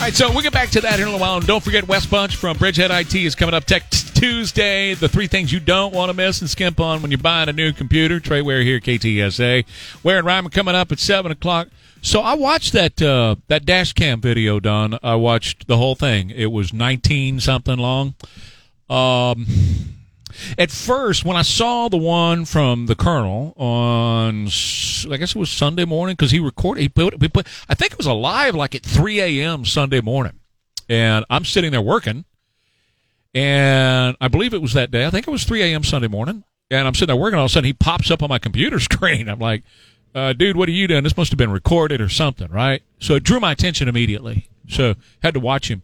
All right, so we'll get back to that in a little while. And don't forget, Wes Bunch from Bridgehead IT is coming up Tech Tuesday. The three things you don't want to miss and skimp on when you're buying a new computer. Trey Ware here, KTSA. Ware and Ryman coming up at 7 o'clock. So I watched that uh, that dash cam video, Don. I watched the whole thing. It was 19 something long. Um, at first, when I saw the one from the Colonel on, I guess it was Sunday morning, because he recorded, he put, he put, I think it was alive like at 3 a.m. Sunday morning. And I'm sitting there working, and I believe it was that day. I think it was 3 a.m. Sunday morning. And I'm sitting there working, all of a sudden he pops up on my computer screen. I'm like, uh, dude, what are you doing? This must have been recorded or something, right? So it drew my attention immediately. So had to watch him.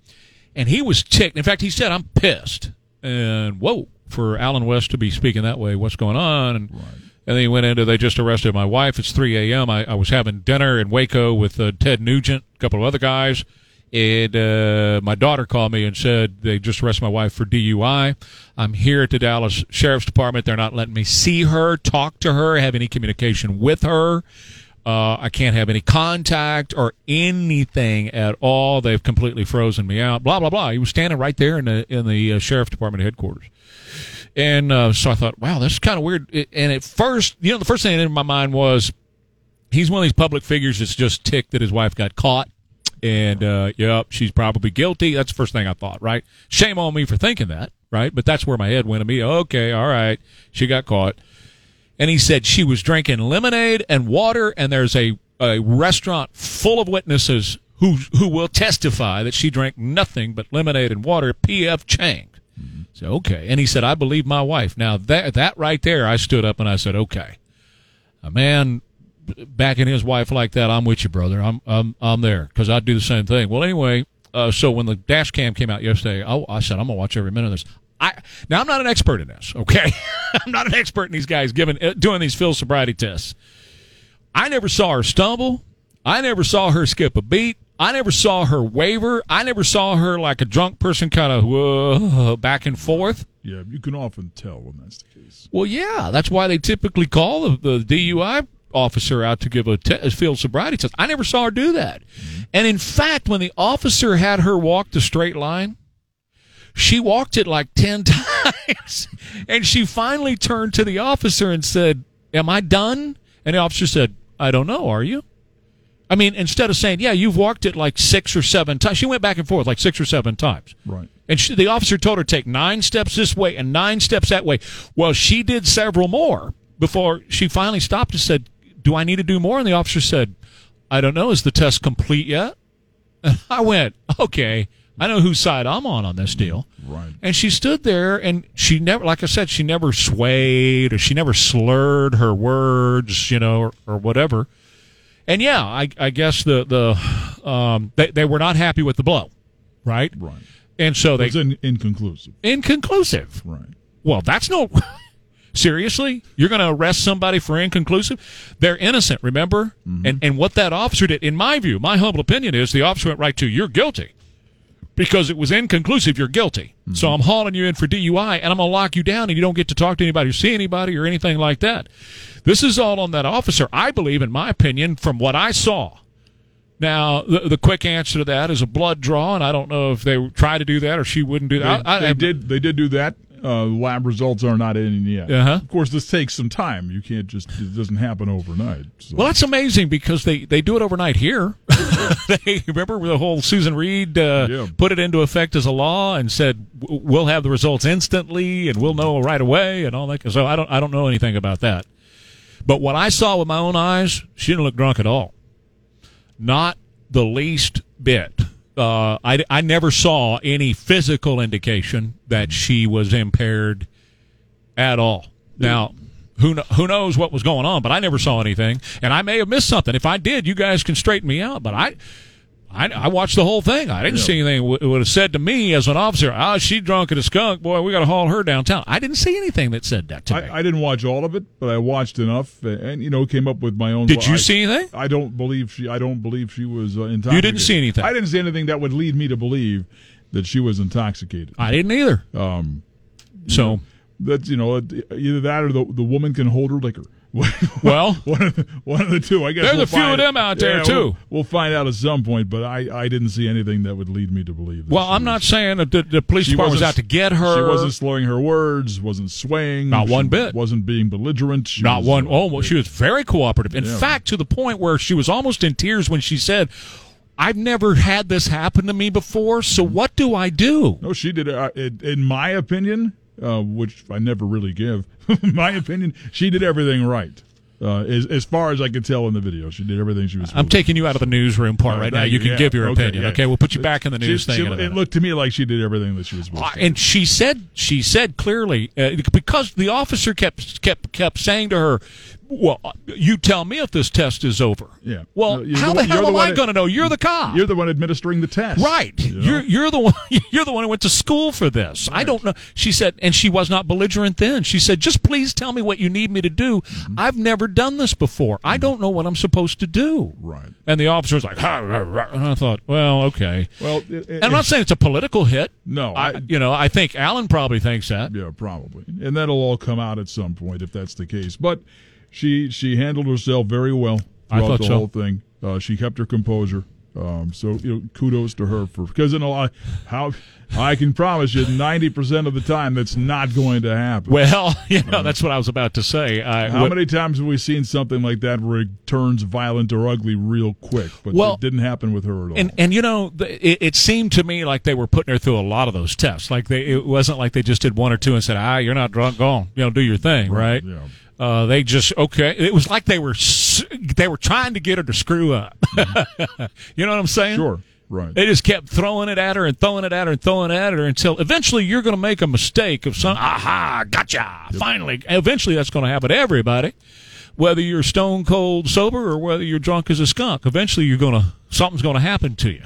And he was ticked. In fact, he said, I'm pissed. And whoa, for Allen West to be speaking that way, what's going on? And, and then he went into, they just arrested my wife. It's 3 a.m. I, I was having dinner in Waco with uh, Ted Nugent, a couple of other guys. And uh, my daughter called me and said they just arrested my wife for DUI. I'm here at the Dallas Sheriff's Department. They're not letting me see her, talk to her, have any communication with her. Uh, I can't have any contact or anything at all. They've completely frozen me out. Blah blah blah. He was standing right there in the in the uh, sheriff department headquarters, and uh, so I thought, wow, that's kind of weird. And at first, you know, the first thing in my mind was he's one of these public figures that's just ticked that his wife got caught. And, uh, yep, she's probably guilty. That's the first thing I thought, right? Shame on me for thinking that, right? But that's where my head went to me. Okay, all right. She got caught. And he said she was drinking lemonade and water, and there's a, a restaurant full of witnesses who, who will testify that she drank nothing but lemonade and water P.F. Chang. So, okay. And he said, I believe my wife. Now, that, that right there, I stood up and I said, okay. A man backing his wife like that, I'm with you, brother. I'm I'm I'm there because I'd do the same thing. Well, anyway, uh, so when the dash cam came out yesterday, I, I said I'm gonna watch every minute of this. I now I'm not an expert in this. Okay, I'm not an expert in these guys giving uh, doing these field sobriety tests. I never saw her stumble. I never saw her skip a beat. I never saw her waver. I never saw her like a drunk person kind of uh, back and forth. Yeah, you can often tell when that's the case. Well, yeah, that's why they typically call the, the DUI officer out to give a, te- a field sobriety test. I never saw her do that. And in fact, when the officer had her walk the straight line, she walked it like 10 times. and she finally turned to the officer and said, Am I done? And the officer said, I don't know. Are you? I mean, instead of saying, Yeah, you've walked it like six or seven times, she went back and forth like six or seven times. Right. And she, the officer told her take nine steps this way and nine steps that way. Well, she did several more before she finally stopped and said, "Do I need to do more?" And the officer said, "I don't know. Is the test complete yet?" And I went, "Okay, I know whose side I'm on on this deal." Right. And she stood there, and she never, like I said, she never swayed or she never slurred her words, you know, or, or whatever. And yeah, I, I guess the the um, they they were not happy with the blow, right? Right. And so they It's in, inconclusive. inconclusive. Right. Well, that's no. Seriously, you're going to arrest somebody for inconclusive? They're innocent, remember? And and what that officer did, in my view, my humble opinion is, the officer went right to you're guilty because it was inconclusive. You're guilty. So mm-hmm. I'm hauling you in for DUI, and I'm going to lock you down, and you don't get to talk to anybody or see anybody or anything like that. This is all on that officer. I believe, in my opinion, from what I saw. Now, the, the quick answer to that is a blood draw, and I don't know if they tried to do that or she wouldn't do They, that. I, I, they did. They did do that. Uh, lab results are not in yet. Uh-huh. Of course, this takes some time. You can't just. It doesn't happen overnight. So. Well, that's amazing because they, they do it overnight here. they remember the whole Susan Reed uh, put it into effect as a law and said we'll have the results instantly and we'll know right away and all that. So I don't I don't know anything about that. But what I saw with my own eyes, she didn't look drunk at all. Not the least bit. Uh, I, I never saw any physical indication that she was impaired at all. Now, who who knows what was going on? But I never saw anything, and I may have missed something. If I did, you guys can straighten me out. But I. I, I watched the whole thing. I didn't Yeah. see anything w- would have said to me as an officer. Ah, she drunk at a skunk. Boy, we got to haul her downtown. I didn't see anything that said that to me. I, I didn't watch all of it, but I watched enough, and, and, you know, came up with my own. Did you I- see anything? I don't believe she. I don't believe she was uh, intoxicated. You didn't see anything? I didn't see anything that would lead me to believe that she was intoxicated. I didn't either. Um, so that's you know either that or the the woman can hold her liquor. Well, one of the, one of the two. I guess There's we'll a few of them out there, yeah, too. We'll, we'll find out at some point, but I, I didn't see anything that would lead me to believe. Well, I'm not saying that the, the police department was out to get her. She wasn't slurring her words, wasn't swaying. Not one bit. Wasn't being belligerent. She Not was, one. uh, Oh, she was very cooperative. In Yeah. fact, to the point where she was almost in tears when she said, "I've never had this happen to me before. So what do I do?" No, she did. Uh, in, in my opinion, uh, which I never really give, my opinion, she did everything right. Uh, as, as far as I could tell in the video, she did everything she was. I'm taking you out of the newsroom part Uh, right now. You can yeah. give your Okay, opinion. yeah. Okay, we'll put you back in the news she- thing. in a it looked to me like she did everything that she was supposed Uh, to. and she said she said clearly uh, because the officer kept kept kept saying to her, "Well, you tell me if this test is over." Yeah. Well, No, how the the, one- you're hell the am I going to know? You're the cop. You're the one administering the test, Right. you know? You're you're the one you're the one who went to school for this. I don't know. She said and she was not belligerent then. She said, "Just please tell me what you need me to do. Mm-hmm. I've never done this before. I don't know what I'm supposed to do." Right. And the officer was like, "Ha, rah, rah." and I thought, "Well, okay." Well, it- and I'm not saying it's a political hit. No, I, you know, I think Allen probably thinks that. Yeah, probably, and that'll all come out at some point if that's the case. But she she handled herself very well throughout the so. whole thing. Uh, she kept her composure. Um, so you know, kudos to her for because in a lot how I can promise you ninety percent of the time that's not going to happen. Well, you know, that's what I was about to say. I, How what- many times have we seen something like that where it turns violent or ugly real quick? But Well- it didn't happen with her at all. And and you know, the- it, it seemed to me like they were putting her through a lot of those tests. Like they, it wasn't like they just did one or two and said, "Ah, you're not drunk, go on, you know, do your thing, right?" yeah. Uh, they just okay. It was like they were they were trying to get her to screw up. you know what I'm saying? Sure. Right. They just kept throwing it at her and throwing it at her and throwing it at her until eventually you're going to make a mistake of some. Aha, gotcha! Finally, eventually that's going to happen to everybody, whether you're stone cold sober or whether you're drunk as a skunk. Eventually, you're going to something's going to happen to you.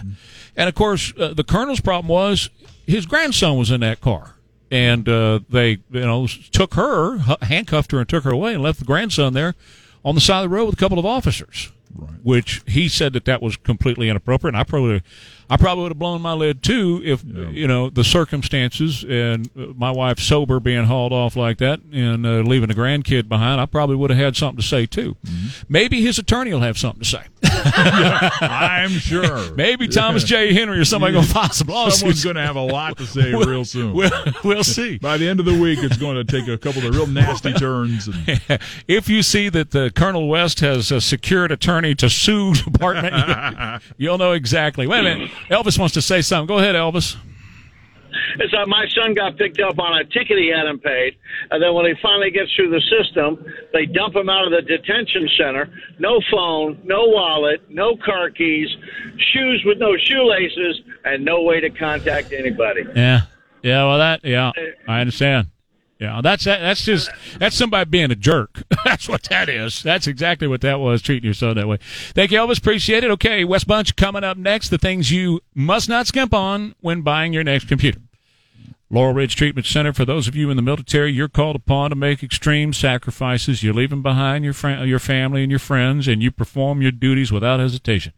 And of course, uh, the colonel's problem was his grandson was in that car, and uh, they you know took her, handcuffed her, and took her away, and left the grandson there on the side of the road with a couple of officers. which he said that that was completely inappropriate. And I probably, I probably would have blown my lid too if you know the circumstances and uh, my wife sober being hauled off like that and uh, leaving a grandkid behind. I probably would have had something to say too. Maybe his attorney will have something to say. I'm sure. Maybe Thomas J. Henry or somebody going to file some lawsuits. Someone's going to have a lot to say We'll- real soon. we'll- we'll see. By the end of the week, it's going to take a couple of real nasty turns. And, if you see that the Colonel West has a secured attorney to sue department, you'll know exactly. Wait a minute, Elvis wants to say something. Go ahead, Elvis. It's uh, my son got picked up on a ticket he hadn't paid, and then when he finally gets through the system, they dump him out of the detention center. No phone, no wallet, no car keys, shoes with no shoelaces, and no way to contact anybody. Yeah, yeah. Well, that yeah, I understand. Yeah, that's that, that's just that's somebody being a jerk. that's what that is. That's exactly what that was. Treating your son that way. Thank you, Elvis. Appreciate it. Okay, Wes Bunch coming up next. The things you must not skimp on when buying your next computer. Laurel Ridge Treatment Center. For those of you in the military, you're called upon to make extreme sacrifices. You're leaving behind your fr- your family and your friends, and you perform your duties without hesitation.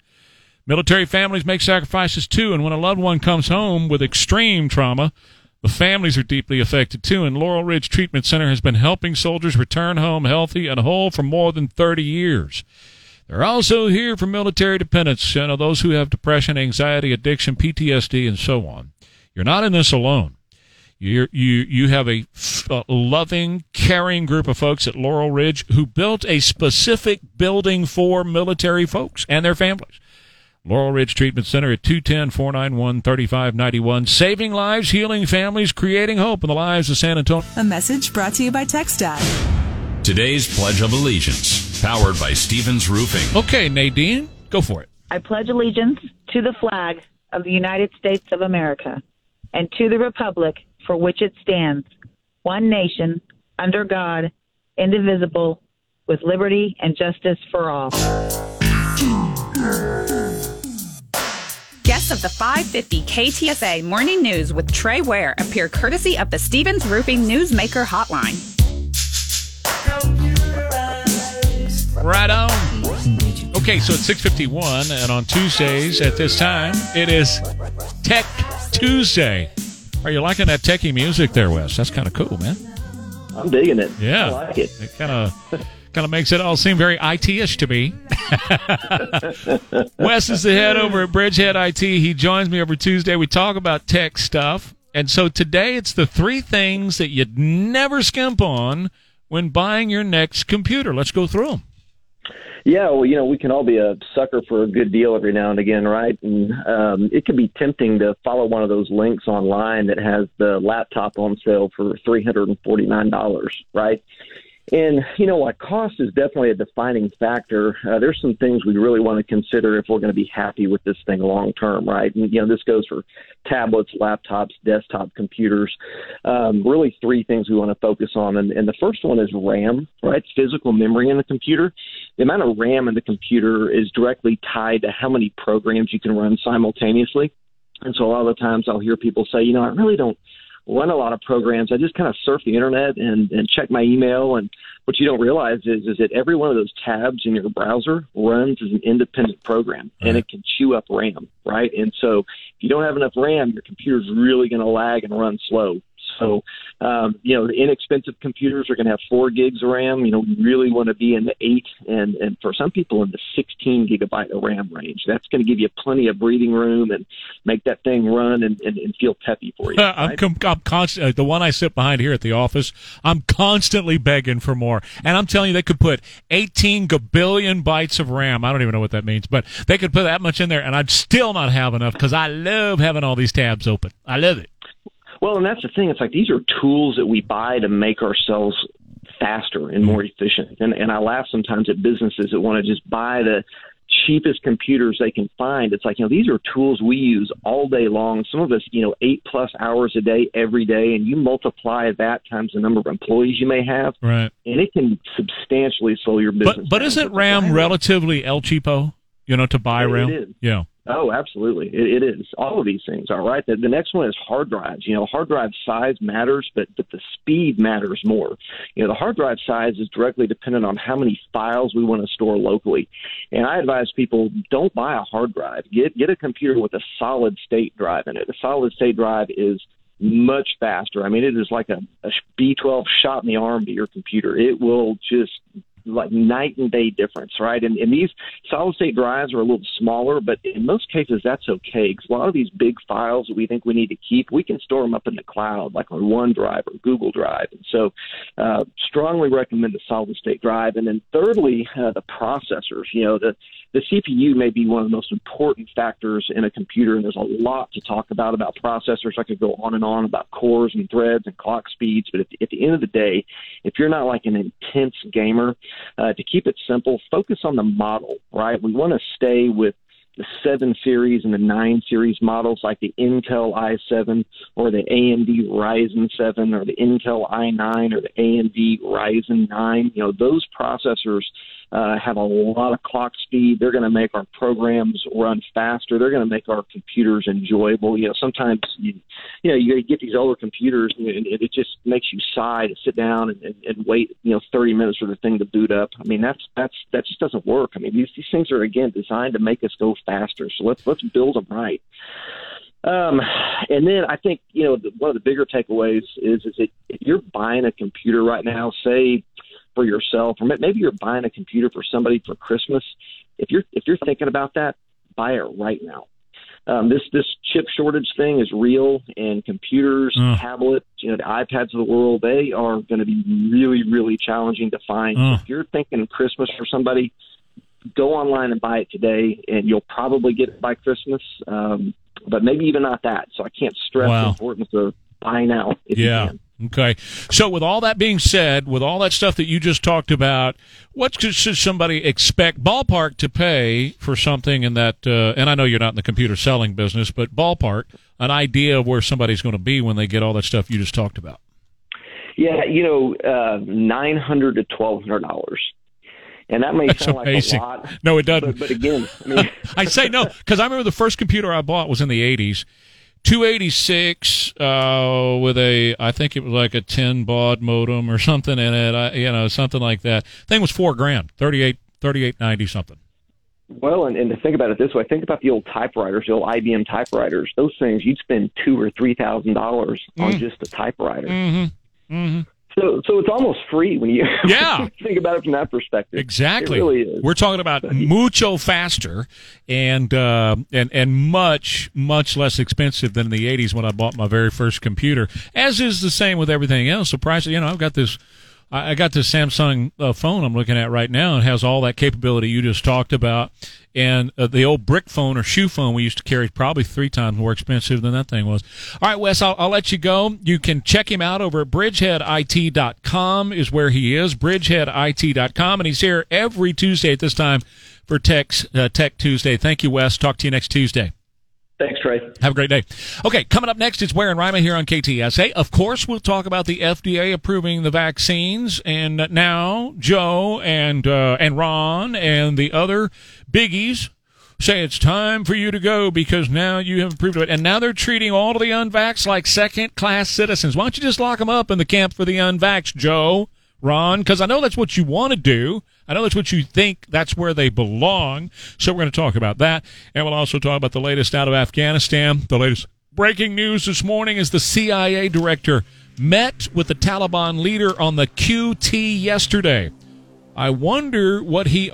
Military families make sacrifices too, and when a loved one comes home with extreme trauma, the families are deeply affected too. And Laurel Ridge Treatment Center has been helping soldiers return home healthy and whole for more than 30 years. They're also here for military dependents, you know, those who have depression, anxiety, addiction, PTSD, and so on. You're not in this alone. You're, you you have a loving, caring group of folks at Laurel Ridge who built a specific building for military folks and their families. Laurel Ridge Treatment Center at 210-491-3591. Saving lives, healing families, creating hope in the lives of San Antonio. A message brought to you by TechStat. Today's Pledge of Allegiance, powered by Stevens Roofing. Okay, Nadine, go for it. I pledge allegiance to the flag of the United States of America and to the republic for which it stands, one nation, under God, indivisible, with liberty and justice for all. Guests of the 550 KTSA Morning News with Trey Ware appear courtesy of the Stevens Roofing Newsmaker Hotline. Right on. Okay, so it's 651, and on Tuesdays at this time, it is Tech Tuesday. Are you liking that techie music there, Wes? That's kind of cool, man. I'm digging it. Yeah. I like it. It kind of kind of makes it all seem very IT-ish to me. Wes is the head over at Bridgehead IT. He joins me every Tuesday. We talk about tech stuff. And so today it's the three things that you'd never skimp on when buying your next computer. Let's go through them. Yeah, well, you know, we can all be a sucker for a good deal every now and again, right? And um, it can be tempting to follow one of those links online that has the laptop on sale for three hundred and forty nine dollars, right? And you know what? Cost is definitely a defining factor. Uh, there's some things we really want to consider if we're going to be happy with this thing long term, right? And you know, this goes for tablets, laptops, desktop computers. Um, really, three things we want to focus on, and, and the first one is RAM, right? Physical memory in the computer. The amount of RAM in the computer is directly tied to how many programs you can run simultaneously. And so a lot of the times I'll hear people say, you know, I really don't run a lot of programs. I just kind of surf the internet and, and check my email. And what you don't realize is, is that every one of those tabs in your browser runs as an independent program and it can chew up RAM, right? And so if you don't have enough RAM, your computer's really going to lag and run slow. So, um, you know, the inexpensive computers are going to have four gigs of RAM. You know, we really want to be in the eight and, and for some people in the 16 gigabyte of RAM range. That's going to give you plenty of breathing room and make that thing run and, and, and feel peppy for you. I'm, right? com- I'm constant. Uh, the one I sit behind here at the office, I'm constantly begging for more. And I'm telling you, they could put 18 gabillion bytes of RAM. I don't even know what that means, but they could put that much in there, and I'd still not have enough because I love having all these tabs open. I love it. Well, and that's the thing. It's like these are tools that we buy to make ourselves faster and more efficient. And and I laugh sometimes at businesses that want to just buy the cheapest computers they can find. It's like, you know, these are tools we use all day long. Some of us, you know, eight plus hours a day every day, and you multiply that times the number of employees you may have, Right. and it can substantially slow your business. But but isn't RAM relatively El Cheapo? You know, to buy It- rail. it is. Yeah. Oh, absolutely. It, it is. All of these things are right. The, the next one is hard drives. You know, hard drive size matters, but but the speed matters more. You know, the hard drive size is directly dependent on how many files we want to store locally. And I advise people don't buy a hard drive. Get get a computer with a solid state drive in it. A solid state drive is much faster. I mean, it is like a, a B12 shot in the arm to your computer. It will just like night and day difference, right? And, and these solid state drives are a little smaller, but in most cases that's okay because a lot of these big files that we think we need to keep, we can store them up in the cloud, like on OneDrive or Google Drive. And so, uh, strongly recommend the solid state drive. And then thirdly, uh, the processors. You know, the the CPU may be one of the most important factors in a computer, and there's a lot to talk about about processors. I could go on and on about cores and threads and clock speeds, but at the, at the end of the day, if you're not like an intense gamer, uh, to keep it simple, focus on the model, right? We want to stay with the 7 series and the 9 series models like the Intel i7 or the AMD Ryzen 7 or the Intel i9 or the AMD Ryzen 9. You know, those processors uh, have a lot of clock speed. They're going to make our programs run faster. They're going to make our computers enjoyable. You know, sometimes you, you know, you get these older computers and it, it just makes you sigh to sit down and, and, and wait, you know, 30 minutes for the thing to boot up. I mean, that's that's that just doesn't work. I mean, these these things are again designed to make us go faster. So let's let's build them right. Um, and then I think you know the, one of the bigger takeaways is is that if you're buying a computer right now, say for yourself, or maybe you're buying a computer for somebody for Christmas. If you're if you're thinking about that, buy it right now. Um, this this chip shortage thing is real, and computers, Mm. tablets, you know, the iPads of the world, they are going to be really, really challenging to find. Mm. If you're thinking Christmas for somebody, go online and buy it today, and you'll probably get it by Christmas. Um, but maybe even not that. So I can't stress Wow. the importance of buy now if you Yeah. Okay. So, with all that being said, with all that stuff that you just talked about, what should somebody expect ballpark to pay for something in that? Uh, and I know you're not in the computer selling business, but ballpark, an idea of where somebody's going to be when they get all that stuff you just talked about. Yeah, you know, uh, nine hundred to twelve hundred dollars, and that may That's sound like a lot. No, it doesn't. But, but again, I mean, I say no because I remember the first computer I bought was in the '80s, 286 uh, with a I think it was like a 10 baud modem or something in it. I, you know, something like that. Thing was four grand, 38 3890 something. Well, and, and to think about it this way, think about the old typewriters, the old IBM typewriters. Those things, you'd spend two or three thousand dollars on Mm. just a typewriter. Mm-hmm. Mm-hmm. So, so it's almost free when you Yeah. think about it from that perspective. Exactly. it really is. We're talking about mucho faster and uh, and and much much less expensive than in the '80s when I bought my very first computer. As is the same with everything else. The price, you know, I've got this. I I got this Samsung uh, phone I'm looking at right now. It has all that capability you just talked about, and uh, the old brick phone or shoe phone we used to carry probably three times more expensive than that thing was. All right, Wes, I'll, I'll let you go. You can check him out over at bridgeheadit.com is where he is, bridgeheadit.com, and he's here every Tuesday at this time for Tech's, uh, Tech Tuesday. Thank you, Wes. Talk to you next Tuesday. Thanks, Trey. Have a great day. Okay, coming up next, it's Ware and Rima here on KTSA. Of course, we'll talk about the FDA approving the vaccines, and now Joe and uh, and Ron and the other biggies say it's time for you to go because now you have approved it, and now they're treating all of the unvaxxed like second-class citizens. Why don't you just lock them up in the camp for the unvaxxed, Joe? Ron, because I know that's what you want to do. I know that's what you think that's where they belong. So we're going to talk about that. And we'll also talk about the latest out of Afghanistan. The latest breaking news this morning is the CIA director met with the Taliban leader on the QT yesterday. I wonder what he